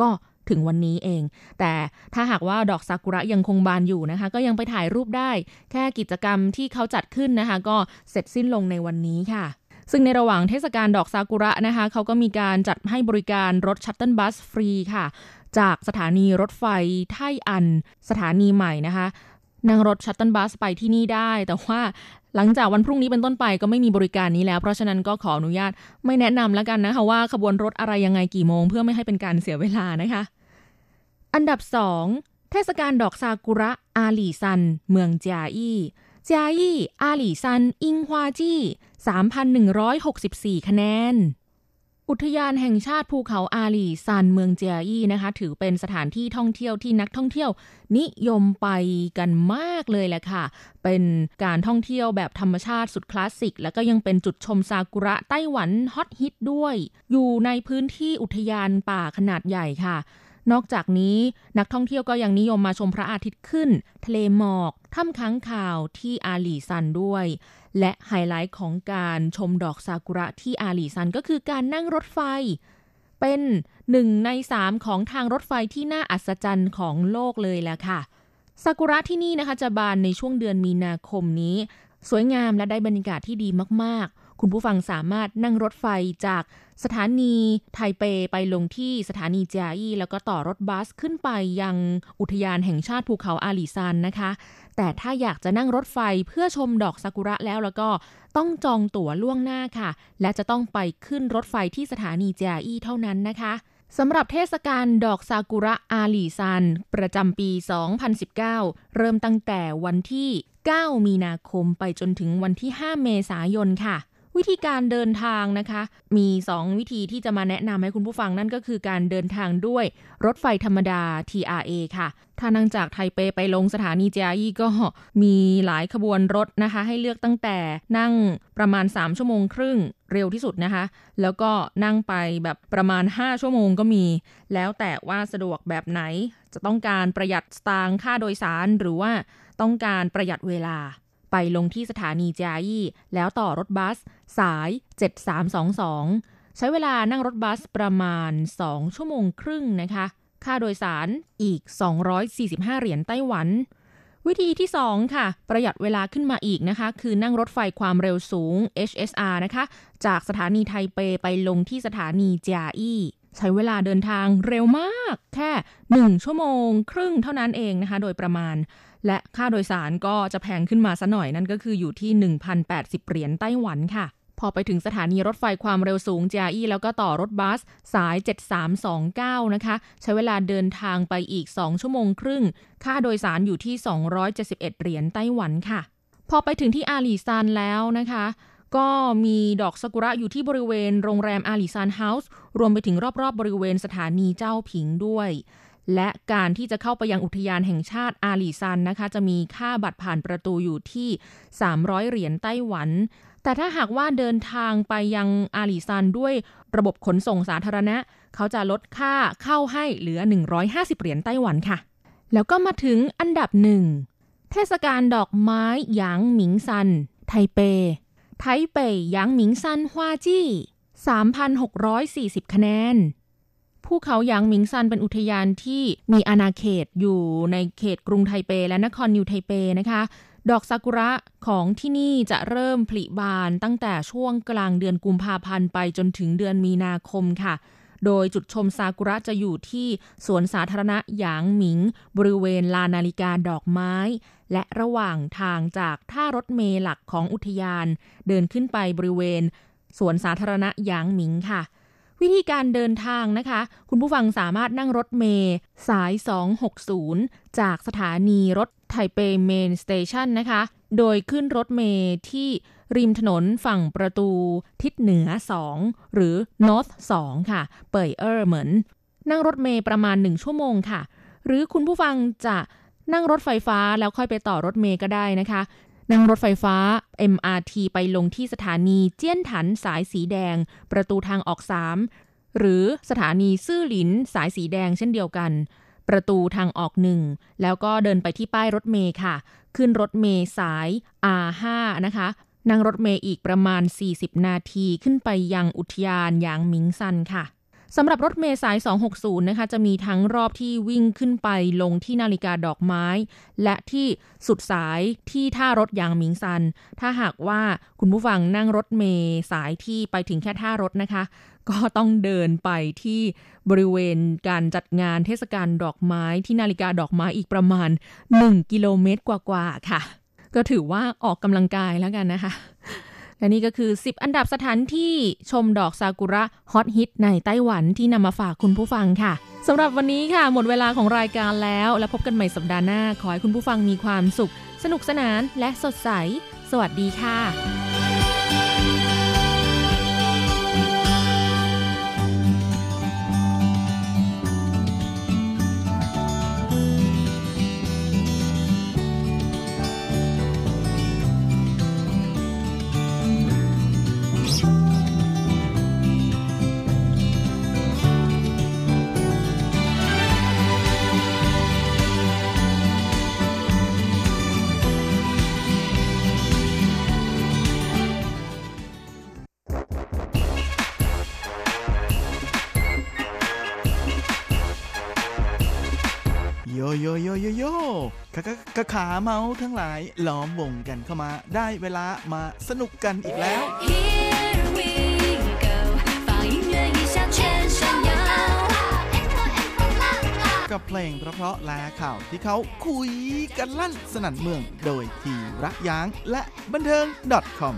ก็ ถึงวันนี้เอง แต่ถ้าหากว่าดอกซากุระยังคงบานอยู่นะคะ ก็ยังไปถ่ายรูปได้แค่กิจกรรมที่เขาจัดขึ้นนะคะ ก็เสร็จสิ้นลงในวันนี้ค่ะซึ่งในระหว่างเทศกาลดอกซากุระนะคะเขาก็มีการจัดให้บริการรถ shuttle bus ฟรีค่ะ จากสถานีรถไฟไทอัน สถานีใหม่นะคะนั่งรถ shuttle bus ไปที่นี่ได้ แต่ว่าหลังจากวันพรุ่งนี้เป็นต้นไปก็ไม่มีบริการนี้แล้ว เพราะฉะนั้นก็ขออนุญาตไม่แนะนำแล้วกันนะคะว่าขบวนรถอะไรยังไงกี่โมง เพื่อไม่ให้เป็นการเสียเวลานะคะ อันดับ 2 เทศกาลดอกซากุระอาหลีซัน เมืองจาอี้จาอี้อาหลีซัน อิงฮวาจี้ 3,164 คะแนน อุทยานแห่งชาติภูเขาอาลีซานเมืองเจียอี้นะคะ ถือเป็นสถานที่ท่องเที่ยวที่นักท่องเที่ยว นิยมไปกันมากเลยแหละค่ะ เป็นการท่องเที่ยวแบบธรรมชาติสุดคลาสสิก แล้วก็ยังเป็นจุดชมซากุระไต้หวันฮอตฮิตด้วย อยู่ในพื้นที่อุทยานป่าขนาดใหญ่ค่ะ นอกจากนี้นักท่องเที่ยวก็ยังนิยมมาชมพระอาทิตย์ขึ้น ทะเลหมอกถ้ำค้างคาวที่อาลีซันด้วย และไฮไลท์ของการชมดอกซากุระที่อาลีซันก็คือการนั่งรถไฟ เป็นหนึ่งในสามของทางรถไฟที่น่าอัศจรรย์ของโลกเลยแหละค่ะซากุระที่นี่นะคะจะบานในช่วงเดือนมีนาคมนี้ สวยงามและได้บรรยากาศที่ดีมากๆ คุณผู้ฟังสามารถนั่งรถไฟจาก สถานีไทเปไปลงที่สถานีเจียอี้แล้วก็ต่อรถบัสขึ้นไปยังอุทยานแห่งชาติภูเขาอาลีซันนะคะ แต่ถ้าอยากจะนั่งรถไฟเพื่อชมดอกซากุระแล้วแล้วก็ต้องจองตั๋วล่วงหน้าค่ะ และจะต้องไปขึ้นรถไฟที่สถานีเจียอี้เท่านั้นนะคะสำหรับเทศกาลดอกซากุระอาลีซัน ประจำปี 2019 เริ่มตั้งแต่วันที่ 9 มีนาคมไปจนถึงวันที่ 5 เมษายนค่ะ วิธีการเดินทางนะคะ มี 2 วิธีที่จะมาแนะนำให้คุณผู้ฟังนั่นก็คือการเดินทางด้วยรถไฟธรรมดา TRA ค่ะ ถ้านั่งจากไทเปไปลงสถานีเจียอีก็มีหลายขบวนรถนะคะ ให้เลือกตั้งแต่นั่งประมาณ 3 ชั่วโมงครึ่งเร็วที่สุดนะคะ แล้วก็นั่งไปแบบประมาณ 5 ชั่วโมงก็มี แล้วแต่ว่าสะดวกแบบไหน จะต้องการประหยัดสตางค่าโดยสารหรือว่าต้องการประหยัดเวลา ไปลงที่สถานีเจียอี้แล้วต่อรถบัส สาย 7322 ใช้เวลานั่งรถบัสประมาณ 2 ชั่วโมงครึ่งนะคะ ค่าโดยสารอีก 245 เหรียญไต้หวัน วิธีที่ 2 ค่ะ ประหยัดเวลาขึ้นมาอีกนะคะ คือนั่งรถไฟความเร็วสูง HSR นะคะ จากสถานีไทเปไปลงที่สถานีเจียอี้ใช้เวลาเดินทางเร็วมาก แค่ 1 ชั่วโมง ครึ่งเท่านั้นเองนะคะ โดยประมาณ และค่าโดยสารก็จะแพงขึ้นมาซะหน่อยนั่นก็คืออยู่ที่ 1,080 เหรียญไต้หวันค่ะ พอไปถึงสถานีรถไฟความเร็วสูงเจียอี้แล้วก็ต่อรถบัสสาย 7329 นะคะ ใช้เวลาเดินทางไปอีก 2 ชั่วโมงครึ่ง ค่าโดยสารอยู่ที่ 271 เหรียญไต้หวันค่ะ พอไปถึงที่อาลีซานแล้วนะคะก็มีดอกซากุระอยู่ที่บริเวณโรงแรม Alishan House รวมไปถึงรอบๆบริเวณสถานีเจ้าผิงด้วย และการที่จะเข้าไปยังอุทยานแห่งชาติอาลีซันนะคะ จะมีค่าบัตรผ่านประตูอยู่ที่ 300 เหรียญไต้หวัน แต่ถ้าหากว่าเดินทางไปยังอาลีซันด้วยระบบขนส่งสาธารณะ เขาจะลดค่าเข้าให้เหลือ 150 เหรียญไต้หวันค่ะ แล้วก็มาถึงอันดับหนึ่งเทศกาลดอกไม้หยางหมิงซัน ไทเป 台北陽明山花季 3,640 คะแนน ภูเขาหยางหมิงซันเป็นอุทยานที่มีอาณาเขตอยู่ในเขตกรุงไทเปและนครนิวไทเปนะคะดอกซากุระของที่นี่จะเริ่มผลิบานตั้งแต่ช่วงกลางเดือนกุมภาพันธ์ไปจนถึงเดือนมีนาคมค่ะ โดยจุดชมซากุระจะอยู่ที่สวนสาธารณะหยางหมิง บริเวณลานนาฬิกาดอกไม้ และระหว่างทางจากท่ารถเมล์หลักของอุทยาน เดินขึ้นไปบริเวณสวนสาธารณะหยางหมิงค่ะ วิธีการเดินทางนะคะ คุณผู้ฟังสามารถนั่งรถเมล์สาย 260 จากสถานีรถไทเป Main Station นะคะ โดยขึ้นรถเมล์ที่ริมถนนฝั่งประตูทิศเหนือ 2 หรือ North 2 ค่ะ เปยเออร์เหมือน นั่งรถเมล์ประมาณ 1 ชั่วโมงค่ะ หรือคุณผู้ฟังจะนั่งรถไฟฟ้าแล้วค่อยไปต่อรถเมล์ก็ได้นะคะ นั่งรถไฟฟ้า MRT ไปลงที่สถานีเจี้ยนถันสายสีแดง ประตูทางออก 3 หรือสถานีซื่อหลินสายสีแดงเช่นเดียวกัน ประตูทางออกหนึ่งแล้วก็เดินไปที่ป้ายรถเมล์ค่ะ ขึ้นรถเมล์สาย R5 นะคะนั่งรถเมล์อีกประมาณ 40 นาทีขึ้นไปยังอุทยานหยางหมิงซันค่ะ สำหรับรถเมล์สาย 260 นะคะ จะมีทั้งรอบที่วิ่งขึ้นไปลงที่นาฬิกาดอกไม้ และที่สุดสายที่ท่ารถยางหมิงซัน ถ้าหากว่าคุณผู้ฟังนั่งรถเมล์สายที่ไปถึงแค่ท่ารถนะคะ ก็ต้องเดินไปที่บริเวณการจัดงานเทศกาลดอกไม้ที่นาฬิกาดอกไม้อีกประมาณ 1 กิโลเมตรกว่าๆค่ะ ก็ถือว่าออกกำลังกายแล้วกันนะคะ และนี่ก็คือ 10 อันดับสถานที่ชมดอกซากุระฮอตฮิตในไต้หวันที่นำมาฝากคุณผู้ฟังค่ะสำหรับวันนี้ค่ะ หมดเวลาของรายการแล้ว แล้วพบกันใหม่สัปดาห์หน้า ขอให้คุณผู้ฟังมีความสุข สนุกสนานและสดใส สวัสดีค่ะ โยโยโยโยกะกะกะขาเมาทั้งหลายล้อมวงกันเข้ามา ได้เวลามาสนุกกันอีกแล้ว กับเพลงเพราะๆและข่าวที่เขาคุยกันลั่นสนั่นเมือง โดยทีรักย้างและบันเทิง .com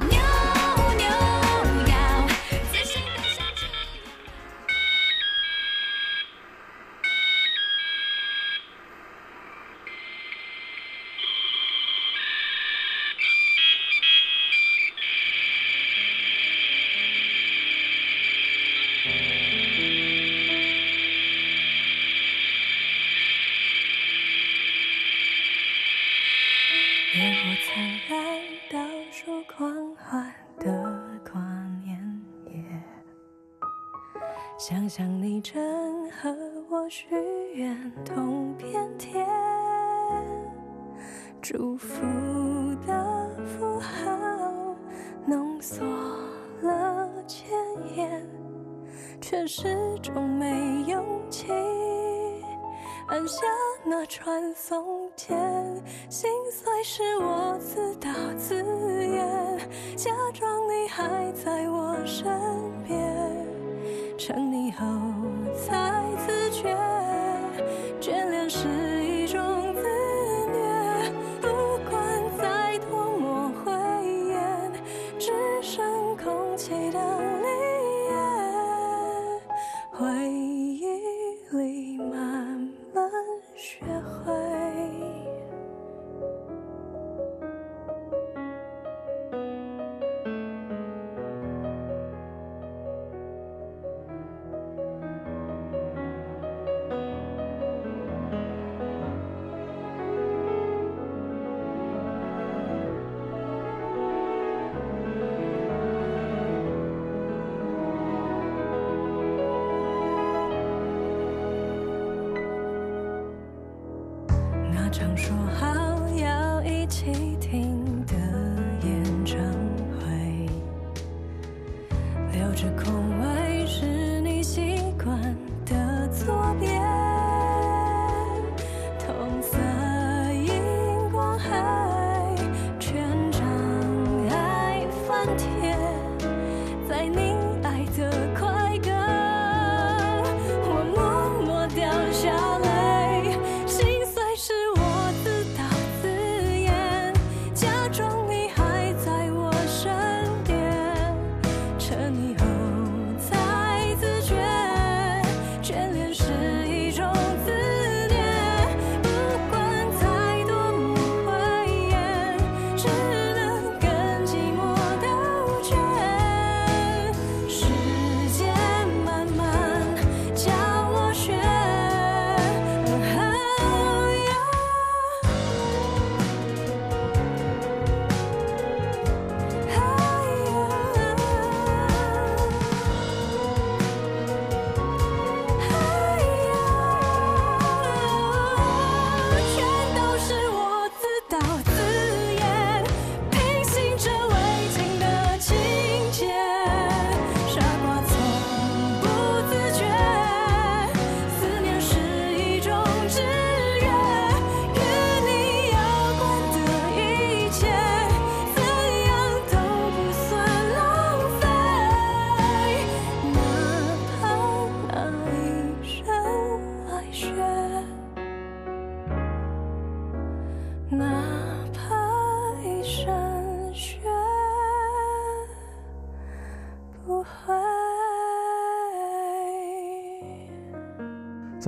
想象你正和我许愿同片天，祝福的符号浓缩了千言，却始终没勇气。按下那传送键，心碎是我自导自演，假装你还在我身边，成你后才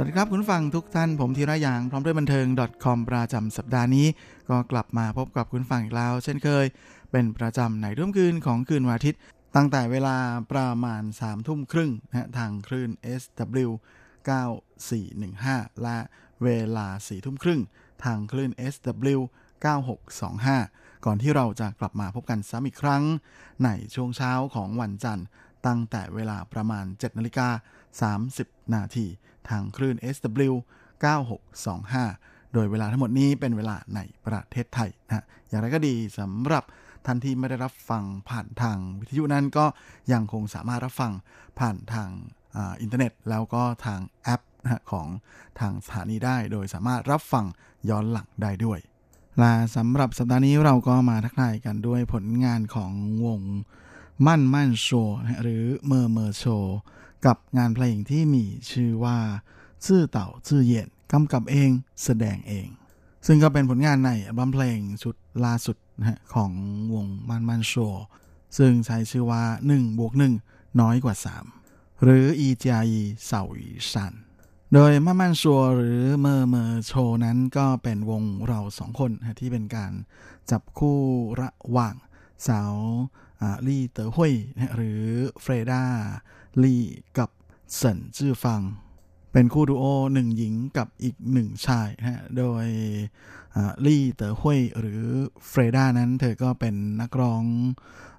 สวัสดีครับคุณฟังทุกท่านผมธีระยางพร้อมด้วยบันเทิง .com ประจำสัปดาห์นี้ ก็กลับมาพบกับคุณฟังอีกแล้ว เช่นเคย เป็นประจำในร่มคืนของคืนวันอาทิตย์ ตั้งแต่เวลาประมาณ3ทุ่มครึ่งนะทางคลื่น SW 9415 และเวลา4ทุ่มครึ่ง ทางคลื่น SW 9625 ก่อนที่เราจะกลับมาพบกันซ้ำอีกครั้ง ในช่วงเช้าของวันจันทร์ ตั้งแต่เวลาประมาณ7นาฬิกา30 นาที ทางคลื่น SW 9625 โดยเวลาทั้งหมดนี้เป็นเวลาในประเทศไทยนะอย่างไรก็ดีสำหรับท่านที่ไม่ได้รับฟังผ่านทางวิทยุนั้นก็ยังคงสามารถรับฟังผ่านทางอ,อินเทอร์เน็ต แล้วก็ทางแอปนะของทางสถานีได้ โดยสามารถรับฟังย้อนหลังได้ด้วยละสำหรับสัปดาห์นี้เราก็มาทักทายกันด้วยผลงานของวงมั่นมั่นโชหรือ MurMurShow กับงานเพลงที่มีชื่อว่า自導自演 กำกับเองแสดงเอง ซึ่งก็เป็นผลงานในอัลบั้มเพลงชุดล่าสุดนะฮะของวงมั่นมั่นโชซึ่งใช้ชื่อว่า1บวก1น้อยกว่า 3 หรือ一加一小於三 โดยมามันชัวหรือ MurMurShow นั้นก็เป็นวงเราสองคนที่เป็นการจับคู่ระหว่าง สาวลี่เต๋อหุยหรือ Freda Lee กับเซินจื้อฟัง เป็นคู่ดูโอหนึ่งหญิงกับอีกหนึ่งชายนะฮะโดยลี่เต๋อหุยหรือ Freda นั้น เธอก็เป็นนักร้อง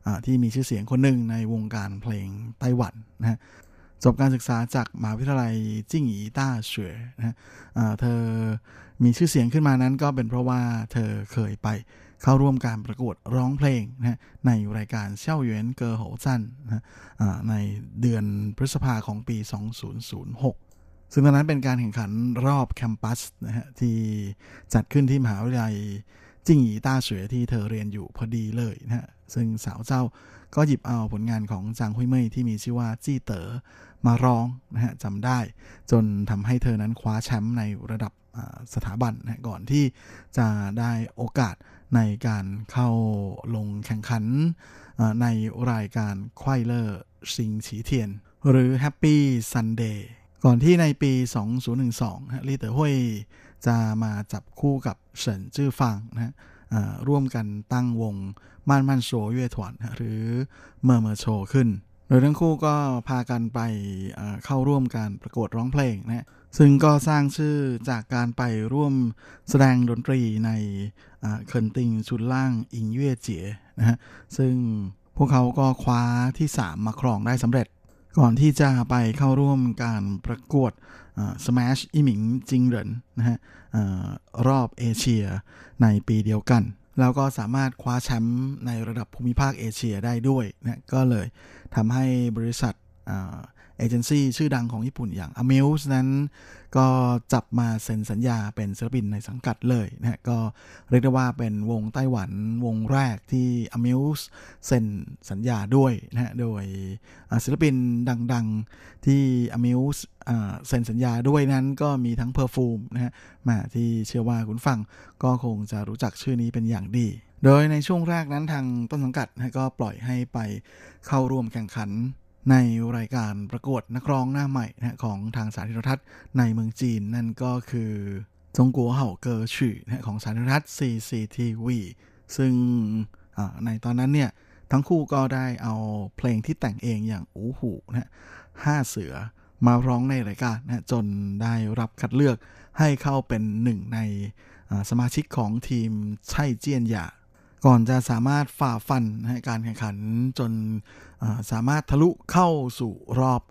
อที่มีชื่อเสียงคนหนึ่งในวงการเพลงไต้หวันนะฮะจบการศึกษาจากมหาวิทยาลัยจิ้งหยีต้าเฉวยนะเธอมีชื่อเสียงขึ้นมานั้นก็เป็นเพราะว่าเธอเคยไป เข้าร่วมการประกวดร้องเพลงนะในรายการเช่าเหวียนเกอโหจันนะในเดือนพฤษภาของปี 2006 ซึ่งตอนนั้นเป็นการแข่งขันรอบแคมปัสนะฮะที่จัดขึ้นที่มหาวิทยาลัยจิงหยีต้าเฉวยที่เธอเรียนอยู่พอดีเลยนะฮะซึ่งสาวเจ้าก็หยิบเอาผลงานของจางฮุยเมยที่มีชื่อว่าจี้เต๋อมาร้องนะฮะจำได้ จนทำให้เธอนั้นคว้าแชมป์ในระดับสถาบันนะก่อนที่จะได้โอกาส ในการเข้าลงแข่งขันในรายการไขว้เลอร์ซิงฉีเทียน หรือ Happy Sunday ก่อนที่ในปี 2012ลีเต๋อหุยจะมาจับคู่กับเฉินจื้อฟางนะฮะร่วมกันตั้งวงม่านม่านโชว์เย่ถวนหรือเมอร์เมอร์โชว์ขึ้น โดยทั้งคู่ก็พากันไปเข้าร่วมการประกวดร้องเพลงนะฮะซึ่งก็สร้างชื่อจากการไปร่วมแสดงดนตรีใน เคินติงชุดล่างอิงเย่เจียนะฮะซึ่งพวกเขาก็คว้าที่ 3 มาครองได้สำเร็จ ก่อนที่จะไปเข้าร่วมการประกวดอ่า Smash อีหมิงจิงเหรินนะฮะรอบเอเชียในปีเดียวกัน แล้วก็สามารถคว้าแชมป์ในระดับภูมิภาคเอเชียได้ด้วยนะก็เลยทำให้บริษัท เอเจนซี่ชื่อดังของญี่ปุ่นอย่าง Amuse นั้นก็จับมาเซ็นสัญญาเป็นศิลปินในสังกัดเลยนะฮะก็เรียกได้ว่าเป็นวงไต้หวันวงแรกที่ Amuse เซ็นสัญญาด้วยนะฮะโดยศิลปินดังๆที่ Amuse อ่าเซ็นสัญญาด้วยนั้นก็มีทั้ง Perfume นะฮะมาที่เชื่อว่าคุณฟังก็คงจะรู้จักชื่อนี้เป็นอย่างดี โดยในช่วงแรกนั้นทางต้นสังกัดนะก็ปล่อยให้ไปเข้าร่วมแข่งขัน ในรายการประกวดนักร้องหน้าใหม่นะของทางสาธารณทัศน์ในเมืองจีน นั่นก็คือจงกัวเห่าเกอชื่อนะของสาธารณรัฐ CCTV ซึ่งในตอนนั้นเนี่ยทั้งคู่ก็ได้เอาเพลงที่แต่งเองอย่างอูหูนะฮะห้าเสือมาร้องในรายการนะจนได้รับคัดเลือกให้เข้าเป็นหนึ่งในสมาชิกของทีมไช่เจียนหยา ก่อนจะสามารถฝ่าฟันการแข่งขันจนสามารถทะลุเข้าสู่รอบ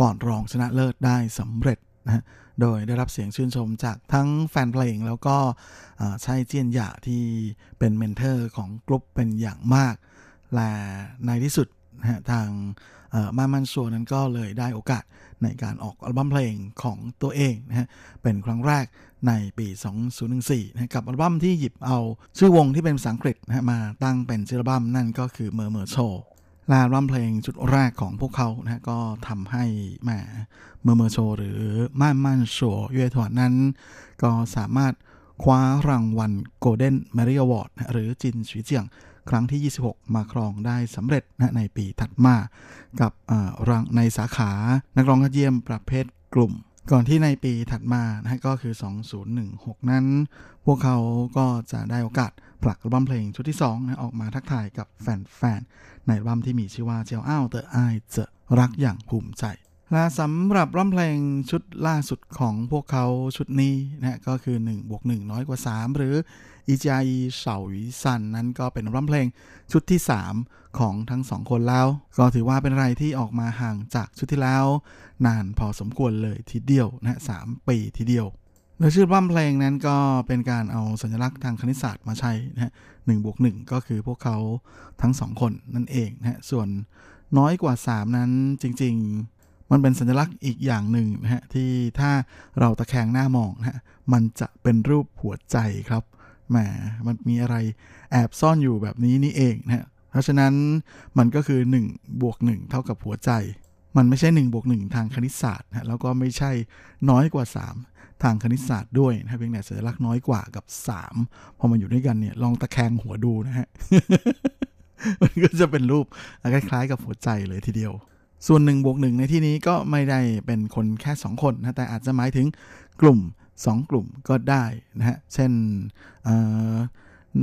ก่อนรองชนะเลิศได้สำเร็จนะโดยได้รับเสียงชื่นชมจากทั้งแฟนเพลงแล้วก็อ่าไช่เจียนหยาที่เป็น mentor ของกลุ่มเป็นอย่างมาก และในที่สุดนะทางเอ่อมามันชัวนั้นก็เลยได้โอกาสในการออกอัลบั้มเพลงของตัวเองนะฮะเป็นครั้งแรกในปี 2014นะกับอัลบั้มที่หยิบเอาชื่อวงที่เป็นภาษาอังกฤษนะมาตั้งเป็นชื่ออัลบั้มนั่นก็คือ MurMurShow ละอัลบั้มเพลงชุดแรกของพวกเขานะก็ทำให้แหม MurMurShow หรือม่านม่านโชเย่ถวนนั้น ก็สามารถคว้ารางวัล Golden Mary Award นะหรือจินฉีเจียง ครั้งที่ 26 มาครองได้สำเร็จนะในปีถัดมา กับรางในสาขา นักร้องยอดเยี่ยมประเภทกลุ่ม ก่อนที่ในปีถัดมานะก็คือ 2016 นั้น พวกเขาก็จะได้โอกาสผลักอัลบั้มเพลงชุดที่2นะออกมาทักทายกับแฟนๆ ในอัลบั้มที่มีชื่อว่าเจ้าอ้าวเตอไอจะรักอย่างภูมิใจ และสำหรับร้องเพลงชุดล่าสุดของพวกเขาชุดนี้นะก็คือ1บวก1น้อยกว่า 3 หรืออีจาอีเฉาวีซันนั้นก็เป็นร้องเพลงชุดที่ 3 ของทั้งสองคนแล้ว ก็ถือว่าเป็นอะไรที่ออกมาห่างจากชุดที่แล้ว นานพอสมควรเลยทีเดียวนะสามปีทีเดียวโดยชื่อร้องเพลงนั้นก็เป็นการเอาสัญลักษณ์ทางคณิตศาสตร์มาใช้นะฮะหนึ่งบวกหนึ่งก็คือพวกเขาทั้งสองคนนั่นเองนะฮะส่วนน้อยกว่า 3 นั้นจริง ๆ มันเป็นสัญลักษณ์อีกอย่างหนึ่งนะฮะที่ถ้าเราตะแคงหน้ามองนะฮะมันจะเป็นรูปหัวใจครับแหมมันมีอะไรแอบซ่อนอยู่แบบนี้นี่เองนะฮะเพราะฉะนั้นมันก็คือ1บวก1เท่ากับหัวใจ มันไม่ใช่1บวก1ทางคณิตศาสตร์นะแล้วก็ไม่ใช่น้อยกว่า 3 ทางคณิตศาสตร์ด้วยนะเพียงแต่สัญลักษณ์น้อยกว่ากับ 3 พอมันอยู่ด้วยกันเนี่ยลองตะแคงหัวดูนะฮะมันก็จะเป็นรูปคล้ายๆกับหัวใจเลยทีเดียว ส่วน1บวก1ในที่นี้ก็ไม่ได้เป็นคนแค่ 2 คนนะแต่อาจจะหมายถึงกลุ่ม 2 กลุ่มก็ได้นะฮะเช่น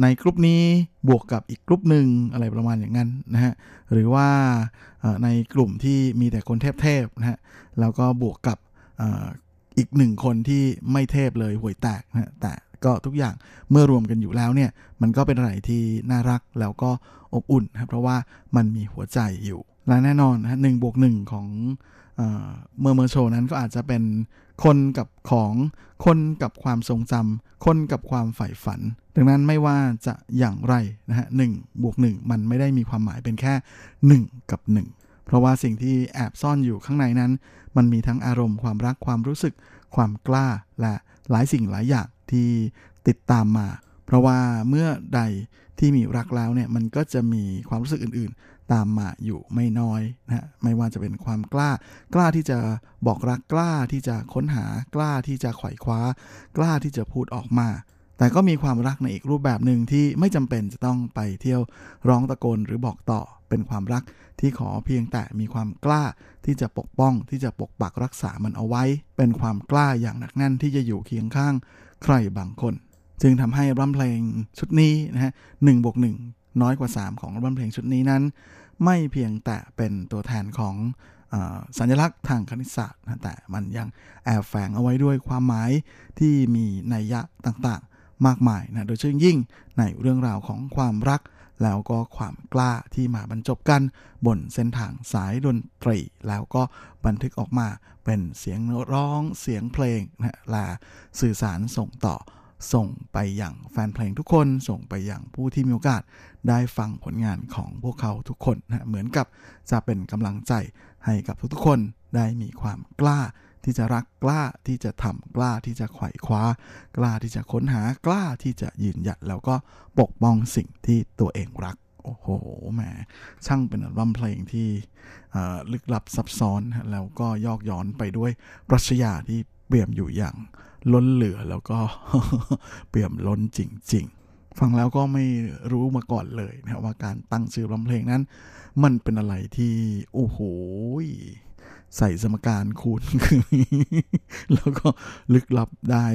ในกลุ่มนี้บวกกับอีกกลุ่มหนึ่งอะไรประมาณอย่างนั้นนะฮะหรือว่าในกลุ่มที่มีแต่คนเทพๆนะฮะแล้วก็บวกกับอีกหนึ่งคนที่ไม่เทพเลยห่วยแตกนะแต่ก็ทุกอย่างเมื่อรวมกันอยู่แล้วเนี่ยมันก็เป็นอะไรที่น่ารักแล้วก็อบอุ่นนะเพราะว่ามันมีหัวใจอยู่ และแน่นอนนะหนึ่งบวกหนึ่งของเมอร์เมอร์โชนั้นก็อาจจะเป็นคนกับของคนกับความทรงจำคนกับความใฝ่ฝัน ดังนั้นไม่ว่าจะอย่างไรนะฮะหนึ่งบวกหนึ่งมันไม่ได้มีความหมายเป็นแค่ 1 กับ 1 เพราะว่าสิ่งที่แอบซ่อนอยู่ข้างในนั้น มันมีทั้งอารมณ์ความรักความรู้สึก ความกล้าและหลายสิ่งหลายอย่างที่ติดตามมา เพราะว่าเมื่อใดที่มีรักแล้วเนี่ยมันก็จะมีความรู้สึกอื่น ตามมาอยู่ไม่น้อยนะฮะไม่ว่าจะเป็นความกล้า กล้าที่จะบอกรักกล้าที่จะค้นหากล้าที่จะไขว่คว้า กล้าที่จะพูดออกมา แต่ก็มีความรักในอีกรูปแบบหนึ่งที่ไม่จำเป็นจะต้องไปเที่ยวร้องตะโกนหรือบอกต่อเป็นความรักที่ขอเพียงแต่มีความกล้าที่จะปกป้องที่จะปกปักรักษามันเอาไว้ เป็นความกล้าอย่างหนักแน่นที่จะอยู่เคียงข้างใครบางคน จึงทำให้รัมเพลงชุดนี้นะฮะหนึ่งบวกหนึ่ง น้อยกว่า 3 ของรัมเพลงชุดนี้นั้น ไม่เพียงแต่เป็นตัวแทนของสัญลักษณ์ทางคณิตศาสตร์นะแต่มันยังแอบแฝงเอาไว้ด้วยความหมายที่มีนัยยะต่างๆ มากมายนะโดยเฉพาะยิ่งในเรื่องราวของความรัก แล้วก็ความกล้าที่มาบรรจบกันบนเส้นทางสายดนตรี แล้วก็บันทึกออกมาเป็นเสียงร้องเสียงเพลงนะและสื่อสารส่งต่อ ส่งไปอย่างแฟนเพลงทุกคน ส่งไปอย่างผู้ที่มีโอกาสได้ฟังผลงานของพวกเขาทุกคนนะเหมือนกับจะเป็นกำลังใจให้กับทุกๆคนได้มีความกล้าที่จะรักกล้าที่จะทำกล้าที่จะไขว่คว้า กล้าที่จะค้นหากล้าที่จะยืนหยัดแล้วก็ปกป้องสิ่งที่ตัวเองรัก โอ้โหแหมช่างเป็นอัลบั้มเพลงที่ลึกลับซับซ้อนแล้วก็ยอกย้อนไปด้วยปรัชญาที่เปี่ยมอยู่อย่าง ล้นเหลือแล้วก็เปี่ยมล้นจริง ๆ ฟังแล้วก็ไม่รู้มาก่อนเลยนะว่าการตั้งชื่อร้องเพลงนั้น มันเป็นอะไรที่โอ้โหใส่สมการคูณคือแล้วก็ลึกลับได้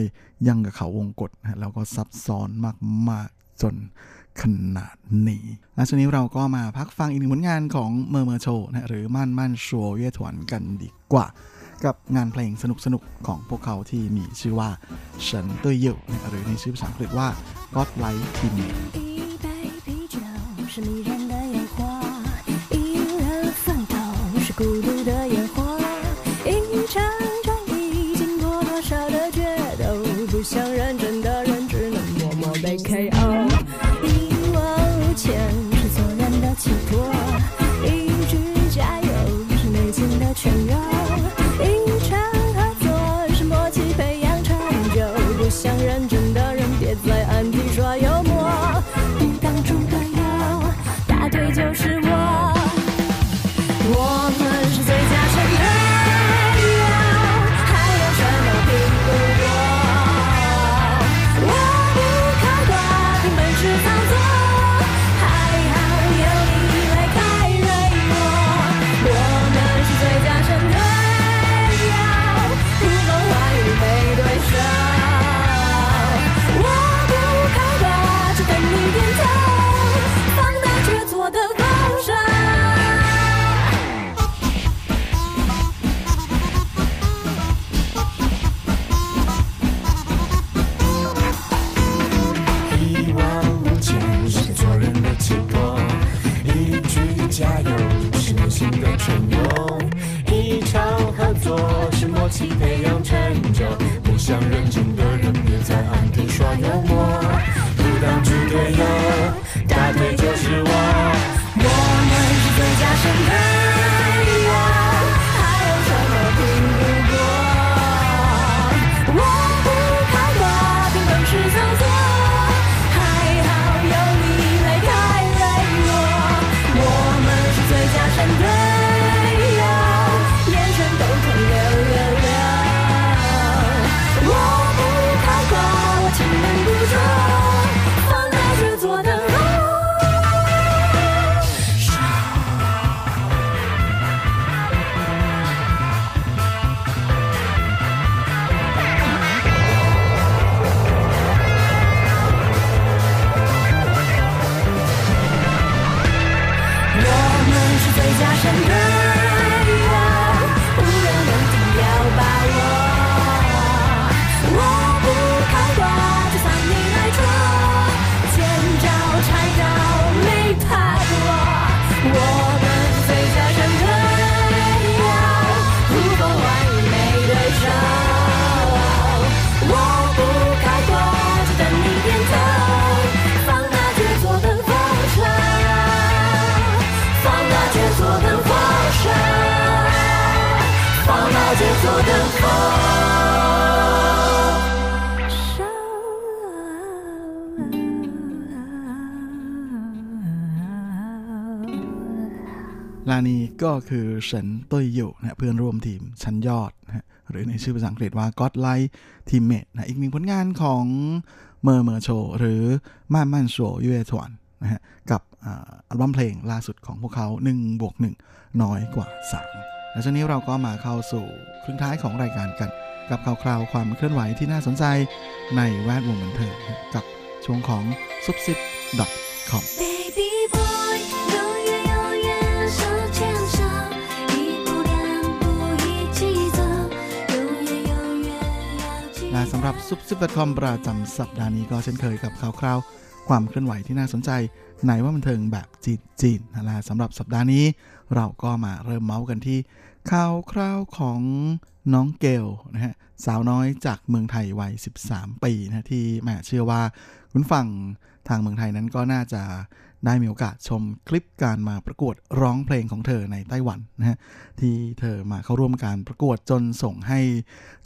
ยังกับเขาวงกฏนะแล้วก็ซับซ้อนมาก ๆ จนขนาดนี้และช่วงนี้เราก็มาพักฟังอีกหนึ่งผลงานของเมอร์เมอร์โชนะหรือมั่นมั่นชัวเยถวนกันดีกว่า กับงานเพลงสนุกๆ ของพวกเขาที่มีชื่อว่าฉันตัวเยี่ยวหรือในชื่อภาษาอังกฤษว่า God Like In Me 孤独的烟花， 想认真的人，别在暗地刷幽默。 คือเฉินตุ้ยอยู่นะเพื่อนร่วมทีมชั้นยอดนะหรือในชื่อภาษาอังกฤษว่า God Light Teammate นะอีกหนึ่งผลงานของเมอร์เมอร์โชหรือม่านม่านโชเย่ถวนนะฮะกับอัลบั้มเพลงล่าสุดของพวกเขา1บวก1 น้อยกว่า 3 และช่วงนี้เราก็มาเข้าสู่ครึ่งท้ายของรายการกันกับข่าวคราวความเคลื่อนไหวที่น่าสนใจในแวดวงบันเทิงกับช่วงของซุปซิป .com ำหรับซุปซิป .com ประจำสัปดาห์นี้ก็เช่นเคยกับข่าวคราว ความเคลื่อนไหวที่น่าสนใจในว่าบันเทิงแบบจีนจีนนะและสำหรับสัปดาห์นี้ เราก็มาเริ่มเมาส์กันที่ข่าวคราวของน้องเกลนะฮะสาวน้อยจากเมืองไทยวัย 13 ปีนะที่แม่เชื่อว่าคุณฟังทางเมืองไทยนั้นก็น่าจะ ได้มีโอกาสชมคลิปการมาประกวดร้องเพลงของเธอในไต้หวันนะฮะที่เธอมาเข้าร่วมการประกวดจนส่งให้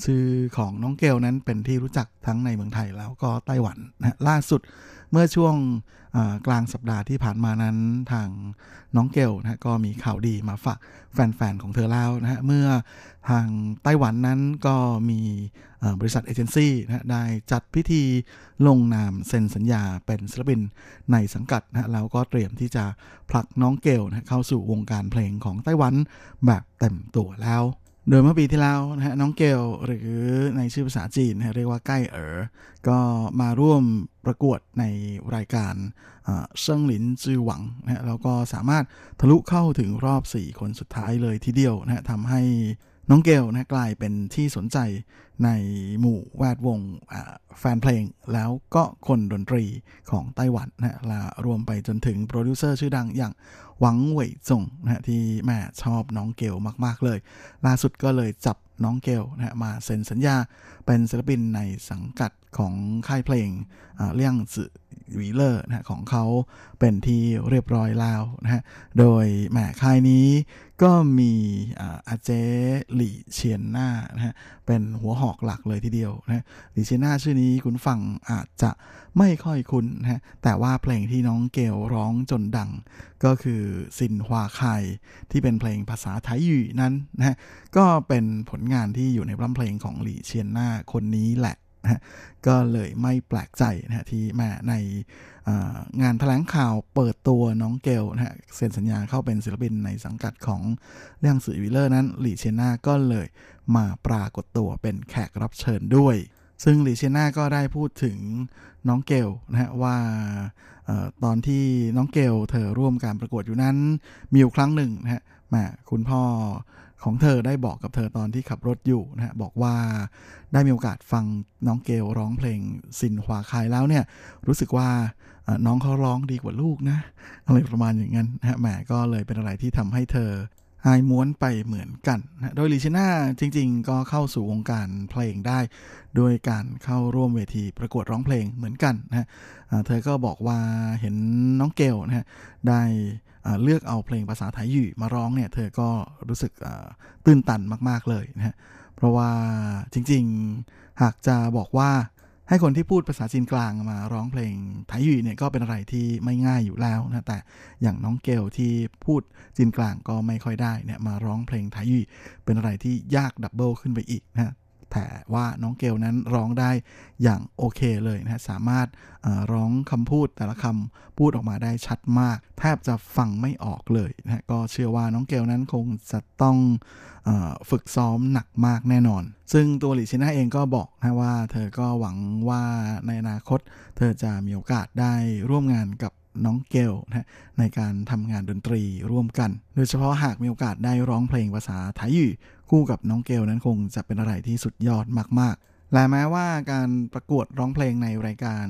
ชื่อของน้องเกลนั้นเป็นที่รู้จักทั้งในเมืองไทยแล้วก็ไต้หวันนะล่าสุด เมื่อช่วงกลางสัปดาห์ที่ผ่านมานั้นทางน้องเกลนะก็มีข่าวดีมาฝากแฟนๆ ของเธอแล้วนะฮะเมื่อทางไต้หวันนั้นก็มีบริษัทเอเจนซี่นะได้จัดพิธีลงนามเซ็นสัญญาเป็นศิลปินในสังกัดนะแล้วก็เตรียมที่จะผลักน้องเกลนะเข้าสู่วงการเพลงของไต้หวันแบบเต็มตัวแล้ว โดยเมื่อปีที่แล้วนะฮะน้องเกลหรือในชื่อภาษาจีนนะเรียกว่าใกล้เอ๋อก็มาร่วมประกวดในรายการเซิงหลินจือหวังนะแล้วก็สามารถทะลุเข้าถึงรอบ 4 คนสุดท้ายเลยทีเดียวนะฮะทำให้น้องเกลนะกลายเป็นที่สนใจในหมู่แวดวงแฟนเพลง แล้วก็คนดนตรีของไต้หวันนะและรวมไปจนถึงโปรดิวเซอร์ชื่อดังอย่างหวังเหวยจงนะที่แม่ชอบน้องเกลมากๆเลย ล่าสุดก็เลยจับน้องเกลนะมาเซ็นสัญญาเป็นศิลปินในสังกัดของค่ายเพลงเลี่ยงสื่อวีเลอร์นะของเขาเป็นที่เรียบร้อยแล้วนะฮะ โดยแหมค่ายนี้ก็มีอาเจหลี่เชียนหน้านะฮะ เป็นหัวหอกหลักเลยทีเดียวนะหลี่เชียนหน้าชื่อนี้คุณฟังอาจจะไม่ค่อยคุ้นนะฮะ แต่ว่าเพลงที่น้องเกลร้องจนดัง ก็คือซินฮวาคที่เป็นเพลงภาษาไทยอยู่นั้นนะฮะ ก็เป็นผลงานที่อยู่ในรำเพลงของหลี่เชียนหน้าคนนี้แหละก็เลยไม่แปลกใจนะที่มาในงานแถลงข่าวเปิดตัวน้องเกลนะฮะเซ็นสัญญาเข้าเป็นศิลปินในสังกัดของเรื่องสื่อวิลเลอร์นั้นหลีเชน่าก็เลยมาปรากฏตัวเป็นแขกรับเชิญด้วย ซึ่งหลีเชน่าก็ได้พูดถึงน้องเกลนะฮะว่าตอนที่น้องเกลเธอร่วมการประกวดอยู่นั้นมีอยู่ครั้งหนึ่งนะฮะมคุณพ่อ ของเธอได้บอกกับเธอตอนที่ขับรถอยู่นะฮะบอกว่าได้มีโอกาสฟังน้องเกลร้องเพลงสินหวาคายแล้วเนี่ยรู้สึกว่าน้องเขาร้องดีกว่าลูกนะอะไรประมาณอย่างนั้นนะฮะแหมก็เลยเป็นอะไรที่ทำให้เธอหายม้วนไปเหมือนกันนะโดยลิชิน่าจริง ๆ ก็เข้าสู่วงการเพลงได้ โดยการเข้าร่วมเวทีประกวดร้องเพลงเหมือนกันนะฮะเธอก็บอกว่าเห็นน้องเกลนะฮะได้ เลือกเอาเพลงภาษาไทยอยู่มาร้องเนี่ยเธอก็รู้สึกตื้นตันมาก ๆ เลยนะฮะเพราะว่าจริง ๆ หากจะบอกว่าให้คนที่พูดภาษาจีนกลางมาร้องเพลงไทยอยู่เนี่ยก็เป็นอะไรที่ไม่ง่ายอยู่แล้วนะแต่อย่างน้องเกลที่พูดจีนกลางก็ไม่ค่อยได้เนี่ยมาร้องเพลงไทยอยู่เป็นอะไรที่ยากดับเบิลขึ้นไปอีกนะ แต่ว่าน้องเกลนั้นร้องได้อย่างโอเคเลยนะ สามารถร้องคำพูดแต่ละคำพูดออกมาได้ชัดมาก แทบจะฟังไม่ออกเลยนะก็เชื่อว่าน้องเกลนั้นคงจะต้องอฝึกซ้อมหนักมากแน่นอน ซึ่งตัวหลิชิน่าเองก็บอกนะว่า เธอก็หวังว่าในอนาคต เธอจะมีโอกาสได้ร่วมงานกับ น้องเกลนะในการทำงานดนตรีร่วมกัน โดยเฉพาะหากมีโอกาสได้ร้องเพลงภาษาไทยอยู่คู่กับน้องเกลนั้นคงจะเป็นอะไรที่สุดยอดมากๆ และแม้ว่าการประกวดร้องเพลงในรายการ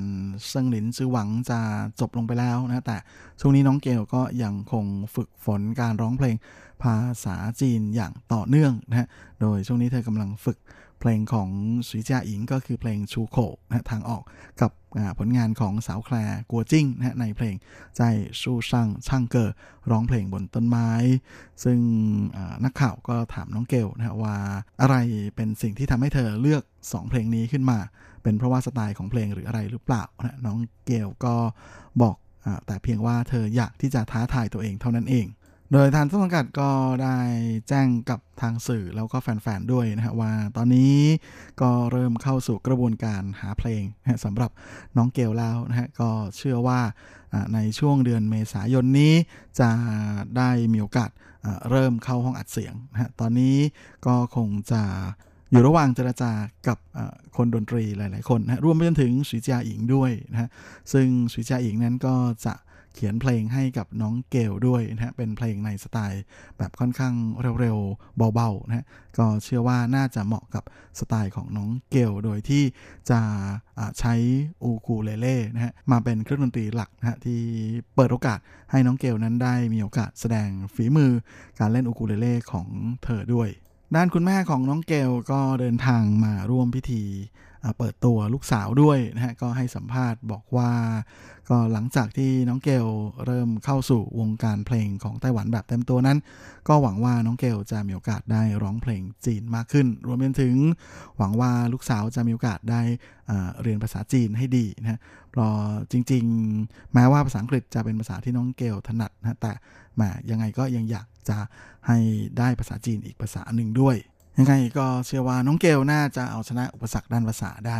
เซิงหลินซือหวังจะจบลงไปแล้วนะแต่ช่วงนี้น้องเกลก็ยังคงฝึกฝนการร้องเพลงภาษาจีนอย่างต่อเนื่องนะโดยช่วงนี้เธอกำลังฝึก เพลงของสุยจาอิงก็คือเพลงชูโขนะทางออกกับผลงานของสาวแคลกัวจิ้งนะในเพลงใจชูช่างช่างเกอร้องเพลงบนต้นไม้ ซึ่งนักข่าวก็ถามน้องเกลนะว่าอะไรเป็นสิ่งที่ทำให้เธอเลือก 2 เพลงนี้ขึ้นมา เป็นเพราะว่าสไตล์ของเพลงหรืออะไรหรือเปล่านะน้องเกลก็บอกแต่เพียงว่าเธออยากที่จะท้าทายตัวเองเท่านั้นเอง โดยทางต้นสังกัดก็ได้แจ้งกับทางสื่อแล้วก็แฟนๆด้วยนะฮะว่าตอนนี้ก็เริ่มเข้าสู่กระบวนการหาเพลงนะะสำหรับน้องเกลแล้วนะฮะก็เชื่อว่าในช่วงเดือนเมษายนนี้จะได้มีโอกาสเริ่มเข้าห้องอัดเสียงนะฮะตอนนี้ก็คงจะอยู่ระหว่างเจรจากับคนดนตรีหลาย ๆ คนนะฮะรวมไปจนถึงสุจิยาอิงด้วยนะฮะซึ่งสุจิยาอิงนั้นก็จะ เขียนเพลงให้กับน้องเกลด้วยนะฮะเป็นเพลงในสไตล์แบบค่อนข้างเร็วๆเบาๆนะฮะก็เชื่อว่าน่าจะเหมาะกับสไตล์ของน้องเกลโดยที่จะใช้อูคูเลเล่นะฮะมาเป็นเครื่องดนตรีหลักนะฮะที่เปิดโอกาสให้น้องเกลนั้นได้มีโอกาสแสดงฝีมือการเล่นอูคูเลเล่ของเธอด้วย ด้านคุณแม่ของน้องเกลก็เดินทางมาร่วมพิธี เปิดตัวลูกสาวด้วยนะฮะก็ให้สัมภาษณ์บอกว่า ก็หลังจากที่น้องเกลเริ่มเข้าสู่วงการเพลงของไต้หวันแบบเต็มตัวนั้น ก็หวังว่าน้องเกลจะมีโอกาสได้ร้องเพลงจีนมากขึ้น รวมไปถึงหวังว่าลูกสาวจะมีโอกาสได้อ่าเรียนภาษาจีนให้ดีนะฮะเพราะจริง ๆ แม้ว่าภาษาอังกฤษจะเป็นภาษาที่น้องเกลถนัดนะแต่แหมยังไงก็ยังอยากจะให้ได้ภาษาจีนอีกภาษาหนึ่งด้วย ยังไงก็เชื่อว่าน้องเกลน่าจะเอาชนะอุปสรรคด้านภาษาได้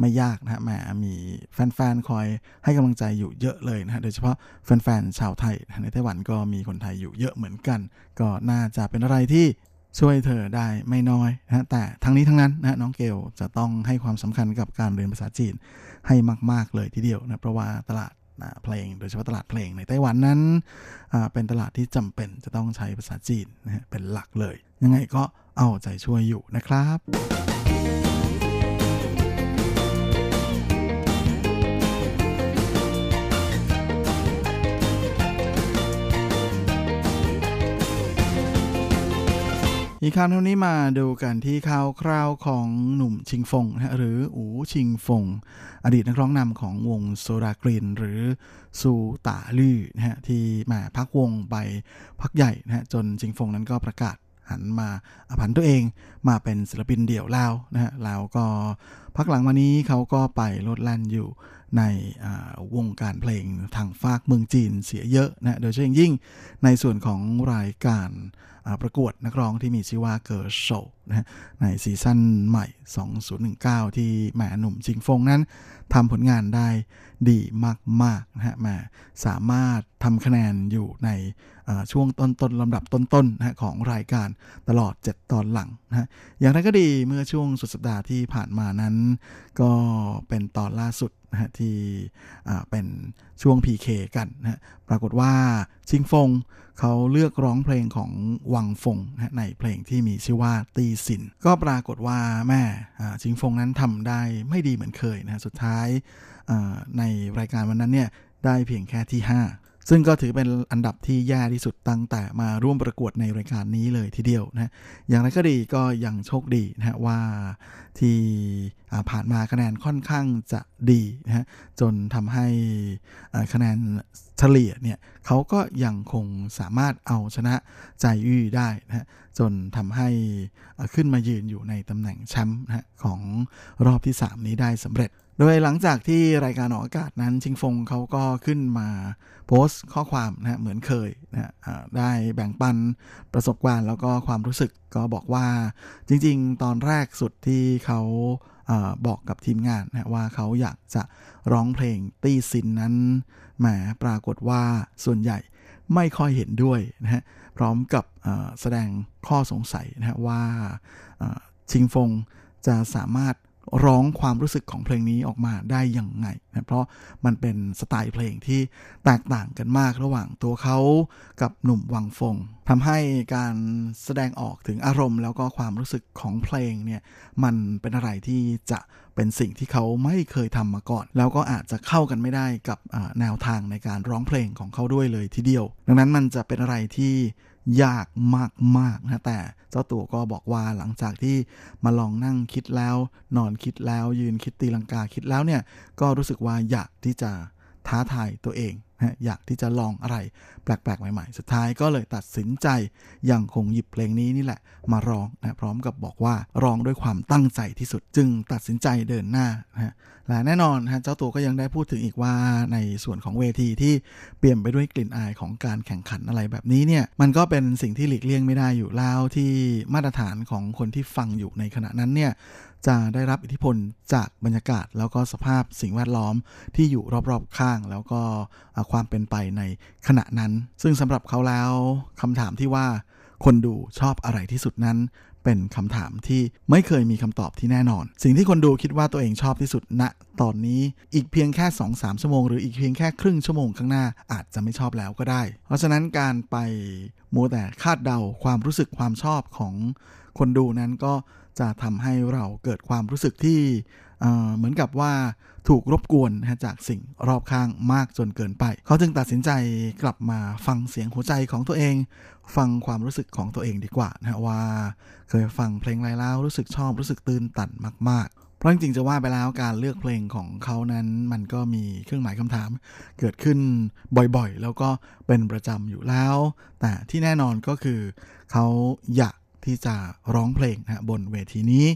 ไม่ยากนะฮะแหมมีแฟนๆคอยให้กำลังใจอยู่เยอะเลยนะฮะโดยเฉพาะแฟนๆชาวไทยในไต้หวันก็มีคนไทยอยู่เยอะเหมือนกัน ก็น่าจะเป็นอะไรที่ช่วยเธอได้ไม่น้อยนะแต่ทั้งนี้ทั้งนั้นนะน้องเกลจะต้องให้ความสำคัญกับการเรียนภาษาจีนให้มาก ๆเลยทีเดียวนะเพราะว่าตลาดเพลงโดยเฉพาะตลาดเพลงในไต้หวันนั้นเป็นตลาดที่จำเป็นจะต้องใช้ภาษาจีนนะเป็นหลักเลย ยังไงก็ เอาใจช่วยอยู่นะครับอีกคราวเท่านี้มาดูกันที่ข่าวคราวของหนุ่มชิงฟงนะฮะหรืออูชิงฟง อดีตนักร้องนำของวง Sodagreen หรือซูตาลี่นะฮะที่มาพักวงไปพักใหญ่นะฮะจนชิงฟงนั้นก็ประกาศ หันมาผันตัวเองมาเป็นศิลปินเดี่ยวแล้วนะฮะแล้วก็พักหลังมานี้เขาก็ไปโลดแล่นอยู่ ในวงการเพลงทางฝากเมืองจีนเสียเยอะนะโดยเฉพาะยิ่งในส่วนของรายการประกวดนักร้องที่มีชื่อว่าเกิร์ลโชว์นะในซีซั่นใหม่ 2019 ที่แหมหนุ่มจิงฟงนั้นทำผลงานได้ดีมากๆนะฮะแหมสามารถทำคะแนนอยู่ในช่วงต้นๆลำดับต้นๆนะของรายการตลอด 7 ตอนหลังนะฮะอย่างไรก็ดีเมื่อช่วงสุดสัปดาห์ที่ผ่านมานั้น ก็เป็นตอนล่าสุด นะฮะที่เป็นช่วง PK กันนะฮะปรากฏว่าชิงฟงเขาเลือกร้องเพลงของวังฟงนะในเพลงที่มีชื่อว่าตีสิน ก็ปรากฏว่าแม่ชิงฟงนั้นทำได้ไม่ดีเหมือนเคยนะฮะสุดท้ายในรายการวันนั้นเนี่ยได้เพียงแค่ที่ 5 ซึ่งก็ถือเป็นอันดับที่แย่ที่สุดตั้งแต่มาร่วมประกวดในรายการนี้เลยทีเดียวนะอย่างไรก็ดีก็ยังโชคดีนะฮะว่าที่ผ่านมาคะแนนค่อนข้างจะดีนะฮะจนทำให้คะแนนเฉลี่ยเนี่ยเขาก็ยังคงสามารถเอาชนะใจอี้ได้นะฮะจนทำให้ขึ้นมายืนอยู่ในตำแหน่งแชมป์นะฮะของรอบที่ 3 นี้ได้สำเร็จ โดยหลังจากที่รายการออกอากาศนั้นชิงฟงเขาก็ขึ้นมาโพสต์ข้อความนะฮะเหมือนเคยนะฮะได้แบ่งปันประสบการณ์แล้วก็ความรู้สึกก็บอกว่าจริงๆ ตอนแรกสุดที่เขาอบอกกับทีมงานนะว่าเขาอยากจะร้องเพลงตี้ซินนั้นแหมปรากฏว่าส่วนใหญ่ไม่ค่อยเห็นด้วยนะฮะพร้อมกับแสดงข้อสงสัยนะฮะว่าชิงฟงจะสามารถ ร้องความรู้สึกของเพลงนี้ออกมาได้อย่างไงนะเพราะมันเป็นสไตล์เพลงที่แตกต่างกันมากระหว่างตัวเขากับหนุ่มวังฟงทำให้การแสดงออกถึงอารมณ์ แล้วก็ความรู้สึกของเพลงเนี่ยมันเป็นอะไรที่จะเป็นสิ่งที่เขาไม่เคยทำมาก่อน แล้วก็อาจจะเข้ากันไม่ได้กับแนวทางในการร้องเพลงของเขาด้วยเลยทีเดียว ดังนั้นมันจะเป็นอะไรที่ ยากมากๆนะแต่เจ้าตัวก็บอกว่าหลังจากที่มาลองนั่งคิดแล้ว นอนคิดแล้วยืนคิดตีลังกาคิดแล้วเนี่ยก็รู้สึกว่าอยากที่จะท้าทายตัวเอง อยากที่จะลองอะไร แปลกๆ ใหม่ๆ สุดท้ายก็เลยตัดสินใจยังคงหยิบเพลงนี้นี่แหละ มาร้องนะพร้อมกับบอกว่าร้องด้วยความตั้งใจที่สุดจึงตัดสินใจเดินหน้านะและแน่นอนฮะเจ้าตัวก็ยังได้พูดถึงอีกว่าในส่วนของเวทีที่เปลี่ยนไปด้วยกลิ่นอายของการแข่งขันอะไรแบบนี้เนี่ยมันก็เป็นสิ่งที่หลีกเลี่ยงไม่ได้อยู่แล้วที่มาตรฐานของคนที่ฟังอยู่ในขณะนั้นเนี่ย จะได้รับอิทธิพลจากบรรยากาศ แล้วก็สภาพสิ่งแวดล้อมที่อยู่รอบๆข้าง แล้วก็ความเป็นไปในขณะนั้น ซึ่งสำหรับเขาแล้วคำถามที่ว่าคนดูชอบอะไรที่สุดนั้น เป็นคำถามที่ไม่เคยมีคำตอบที่แน่นอน สิ่งที่คนดูคิดว่าตัวเองชอบที่สุดณตอนนี้อีกเพียงแค่ 2-3 ชั่วโมง หรืออีกเพียงแค่ครึ่งชั่วโมงข้างหน้าอาจจะไม่ชอบแล้วก็ได้ เพราะฉะนั้นการไปมัวแต่คาดเดาความรู้สึกความชอบของคนดูนั้นก็ จะทำให้เราเกิดความรู้สึกที่เหมือนกับว่าถูกรบกวนจากสิ่งรอบข้างมากจนเกินไป เขาจึงตัดสินใจกลับมาฟังเสียงหัวใจของตัวเอง ฟังความรู้สึกของตัวเองดีกว่านะว่า เคยฟังเพลงไรแล้วรู้สึกชอบรู้สึกตื่นตันมาก ๆ เพราะจริงๆจะว่าไปแล้วการเลือกเพลงของเขานั้น มันก็มีเครื่องหมายคำถาม เกิดขึ้นบ่อยๆ แล้วก็เป็นประจำอยู่แล้ว แต่ที่แน่นอนก็คือเขาอยาก ที่จะร้องเพลงนะบนเวทีนี้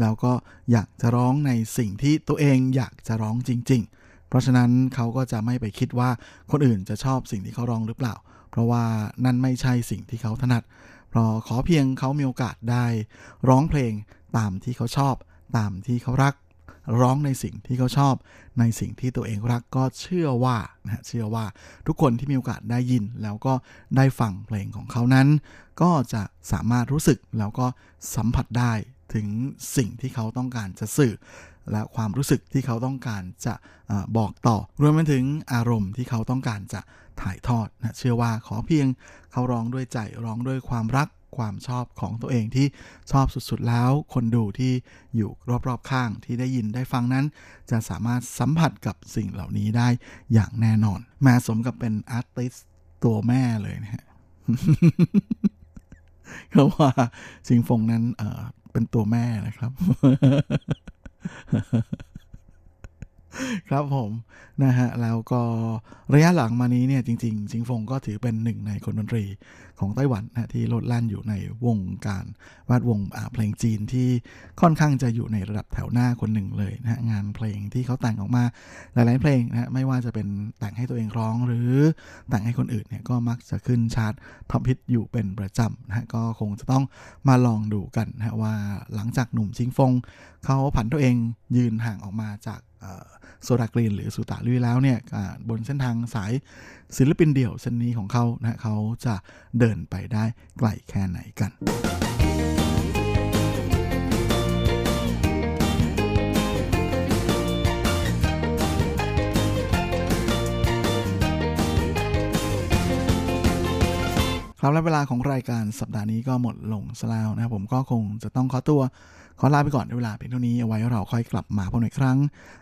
แล้วก็อยากจะร้องในสิ่งที่ตัวเองอยากจะร้องจริง ๆ เพราะฉะนั้นเขาก็จะไม่ไปคิดว่าคนอื่นจะชอบสิ่งที่เขาร้องหรือเปล่า เพราะว่านั่นไม่ใช่สิ่งที่เขาถนัดเพราะขอเพียงเขามีโอกาสได้ ร้องเพลงตามที่เขาชอบ ตามที่เขารัก ร้องในสิ่งที่เขาชอบ ในสิ่งที่ตัวเองรักก็เชื่อว่านะเชื่อว่าทุกคนที่มีโอกาสได้ยิน แล้วก็ได้ฟังเพลงของเขานั้น ก็จะสามารถรู้สึกแล้วก็สัมผัสได้ถึงสิ่งที่เขาต้องการจะสื่อ และความรู้สึกที่เขาต้องการจะอบอกต่อรวมไปถึงอารมณ์ที่เขาต้องการจะถ่ายทอดนะเชื่อว่าขอเพียงเขาร้องด้วยใจร้องด้วยความรัก ความชอบของตัวเองที่ชอบสุดๆแล้ว คนดูที่อยู่รอบๆข้างที่ได้ยินได้ฟังนั้น จะสามารถสัมผัสกับสิ่งเหล่านี้ได้อย่างแน่นอนแม้สมกับเป็นอาร์ติสตัวแม่เลยนะฮะเพราะว่าสิงฟงนั้นเเป็นตัวแม่นะครับ ครับผมนะฮะแล้วก็ระยะหลังมานี้เนี่ยจริงๆจิงฟงก็ถือเป็นหนึ่งในคนดนตรีของไต้หวันนะที่โลดแล่นอยู่ในวงการวาดวงเพลงจีนที่ค่อนข้างจะอยู่ในระดับแถวหน้าคนหนึ่งเลยนะงานเพลงที่เขาแต่งออกมาหลายๆเพลงนะไม่ว่าจะเป็นแต่งให้ตัวเองร้องหรือแต่งให้คนอื่นเนี่ยก็มักจะขึ้นชาร์ต top hit อยู่เป็นประจำนะก็คงจะต้องมาลองดูกันนะว่าหลังจากหนุ่มชิงฟงเขาผันตัวเองยืนห่างออกมาจาก Sodagreen หรือซูตาลี่แล้วเนี่ยบนเส้นทางสายศิลปินเดี่ยวเส้นนี้ของเขานะเขาจะเดินไปได้ไกลแค่ไหนกันครับและเวลาของรายการสัปดาห์นี้ก็หมดลงสแล้วนะครับผมก็คงจะต้องขอตัว ขอลาไปก่อนในเวลาเพียงเท่านี้เอาไว้เราค่อยกลับมาพบกันอีกครั้ง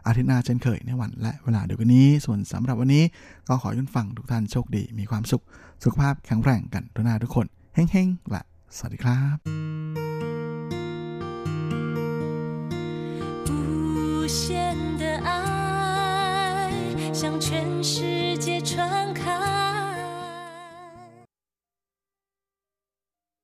อาทิตย์หน้าเช่นเคยในวันและเวลาเดียวกันนี้ ส่วนสำหรับวันนี้ก็ขอยุ่นฟังทุกท่านโชคดีมีความสุข สุขภาพแข็งแรงกันทุกนาทุกคนเฮ้งๆและสวัสดีครับ无限的爱向全世界传开。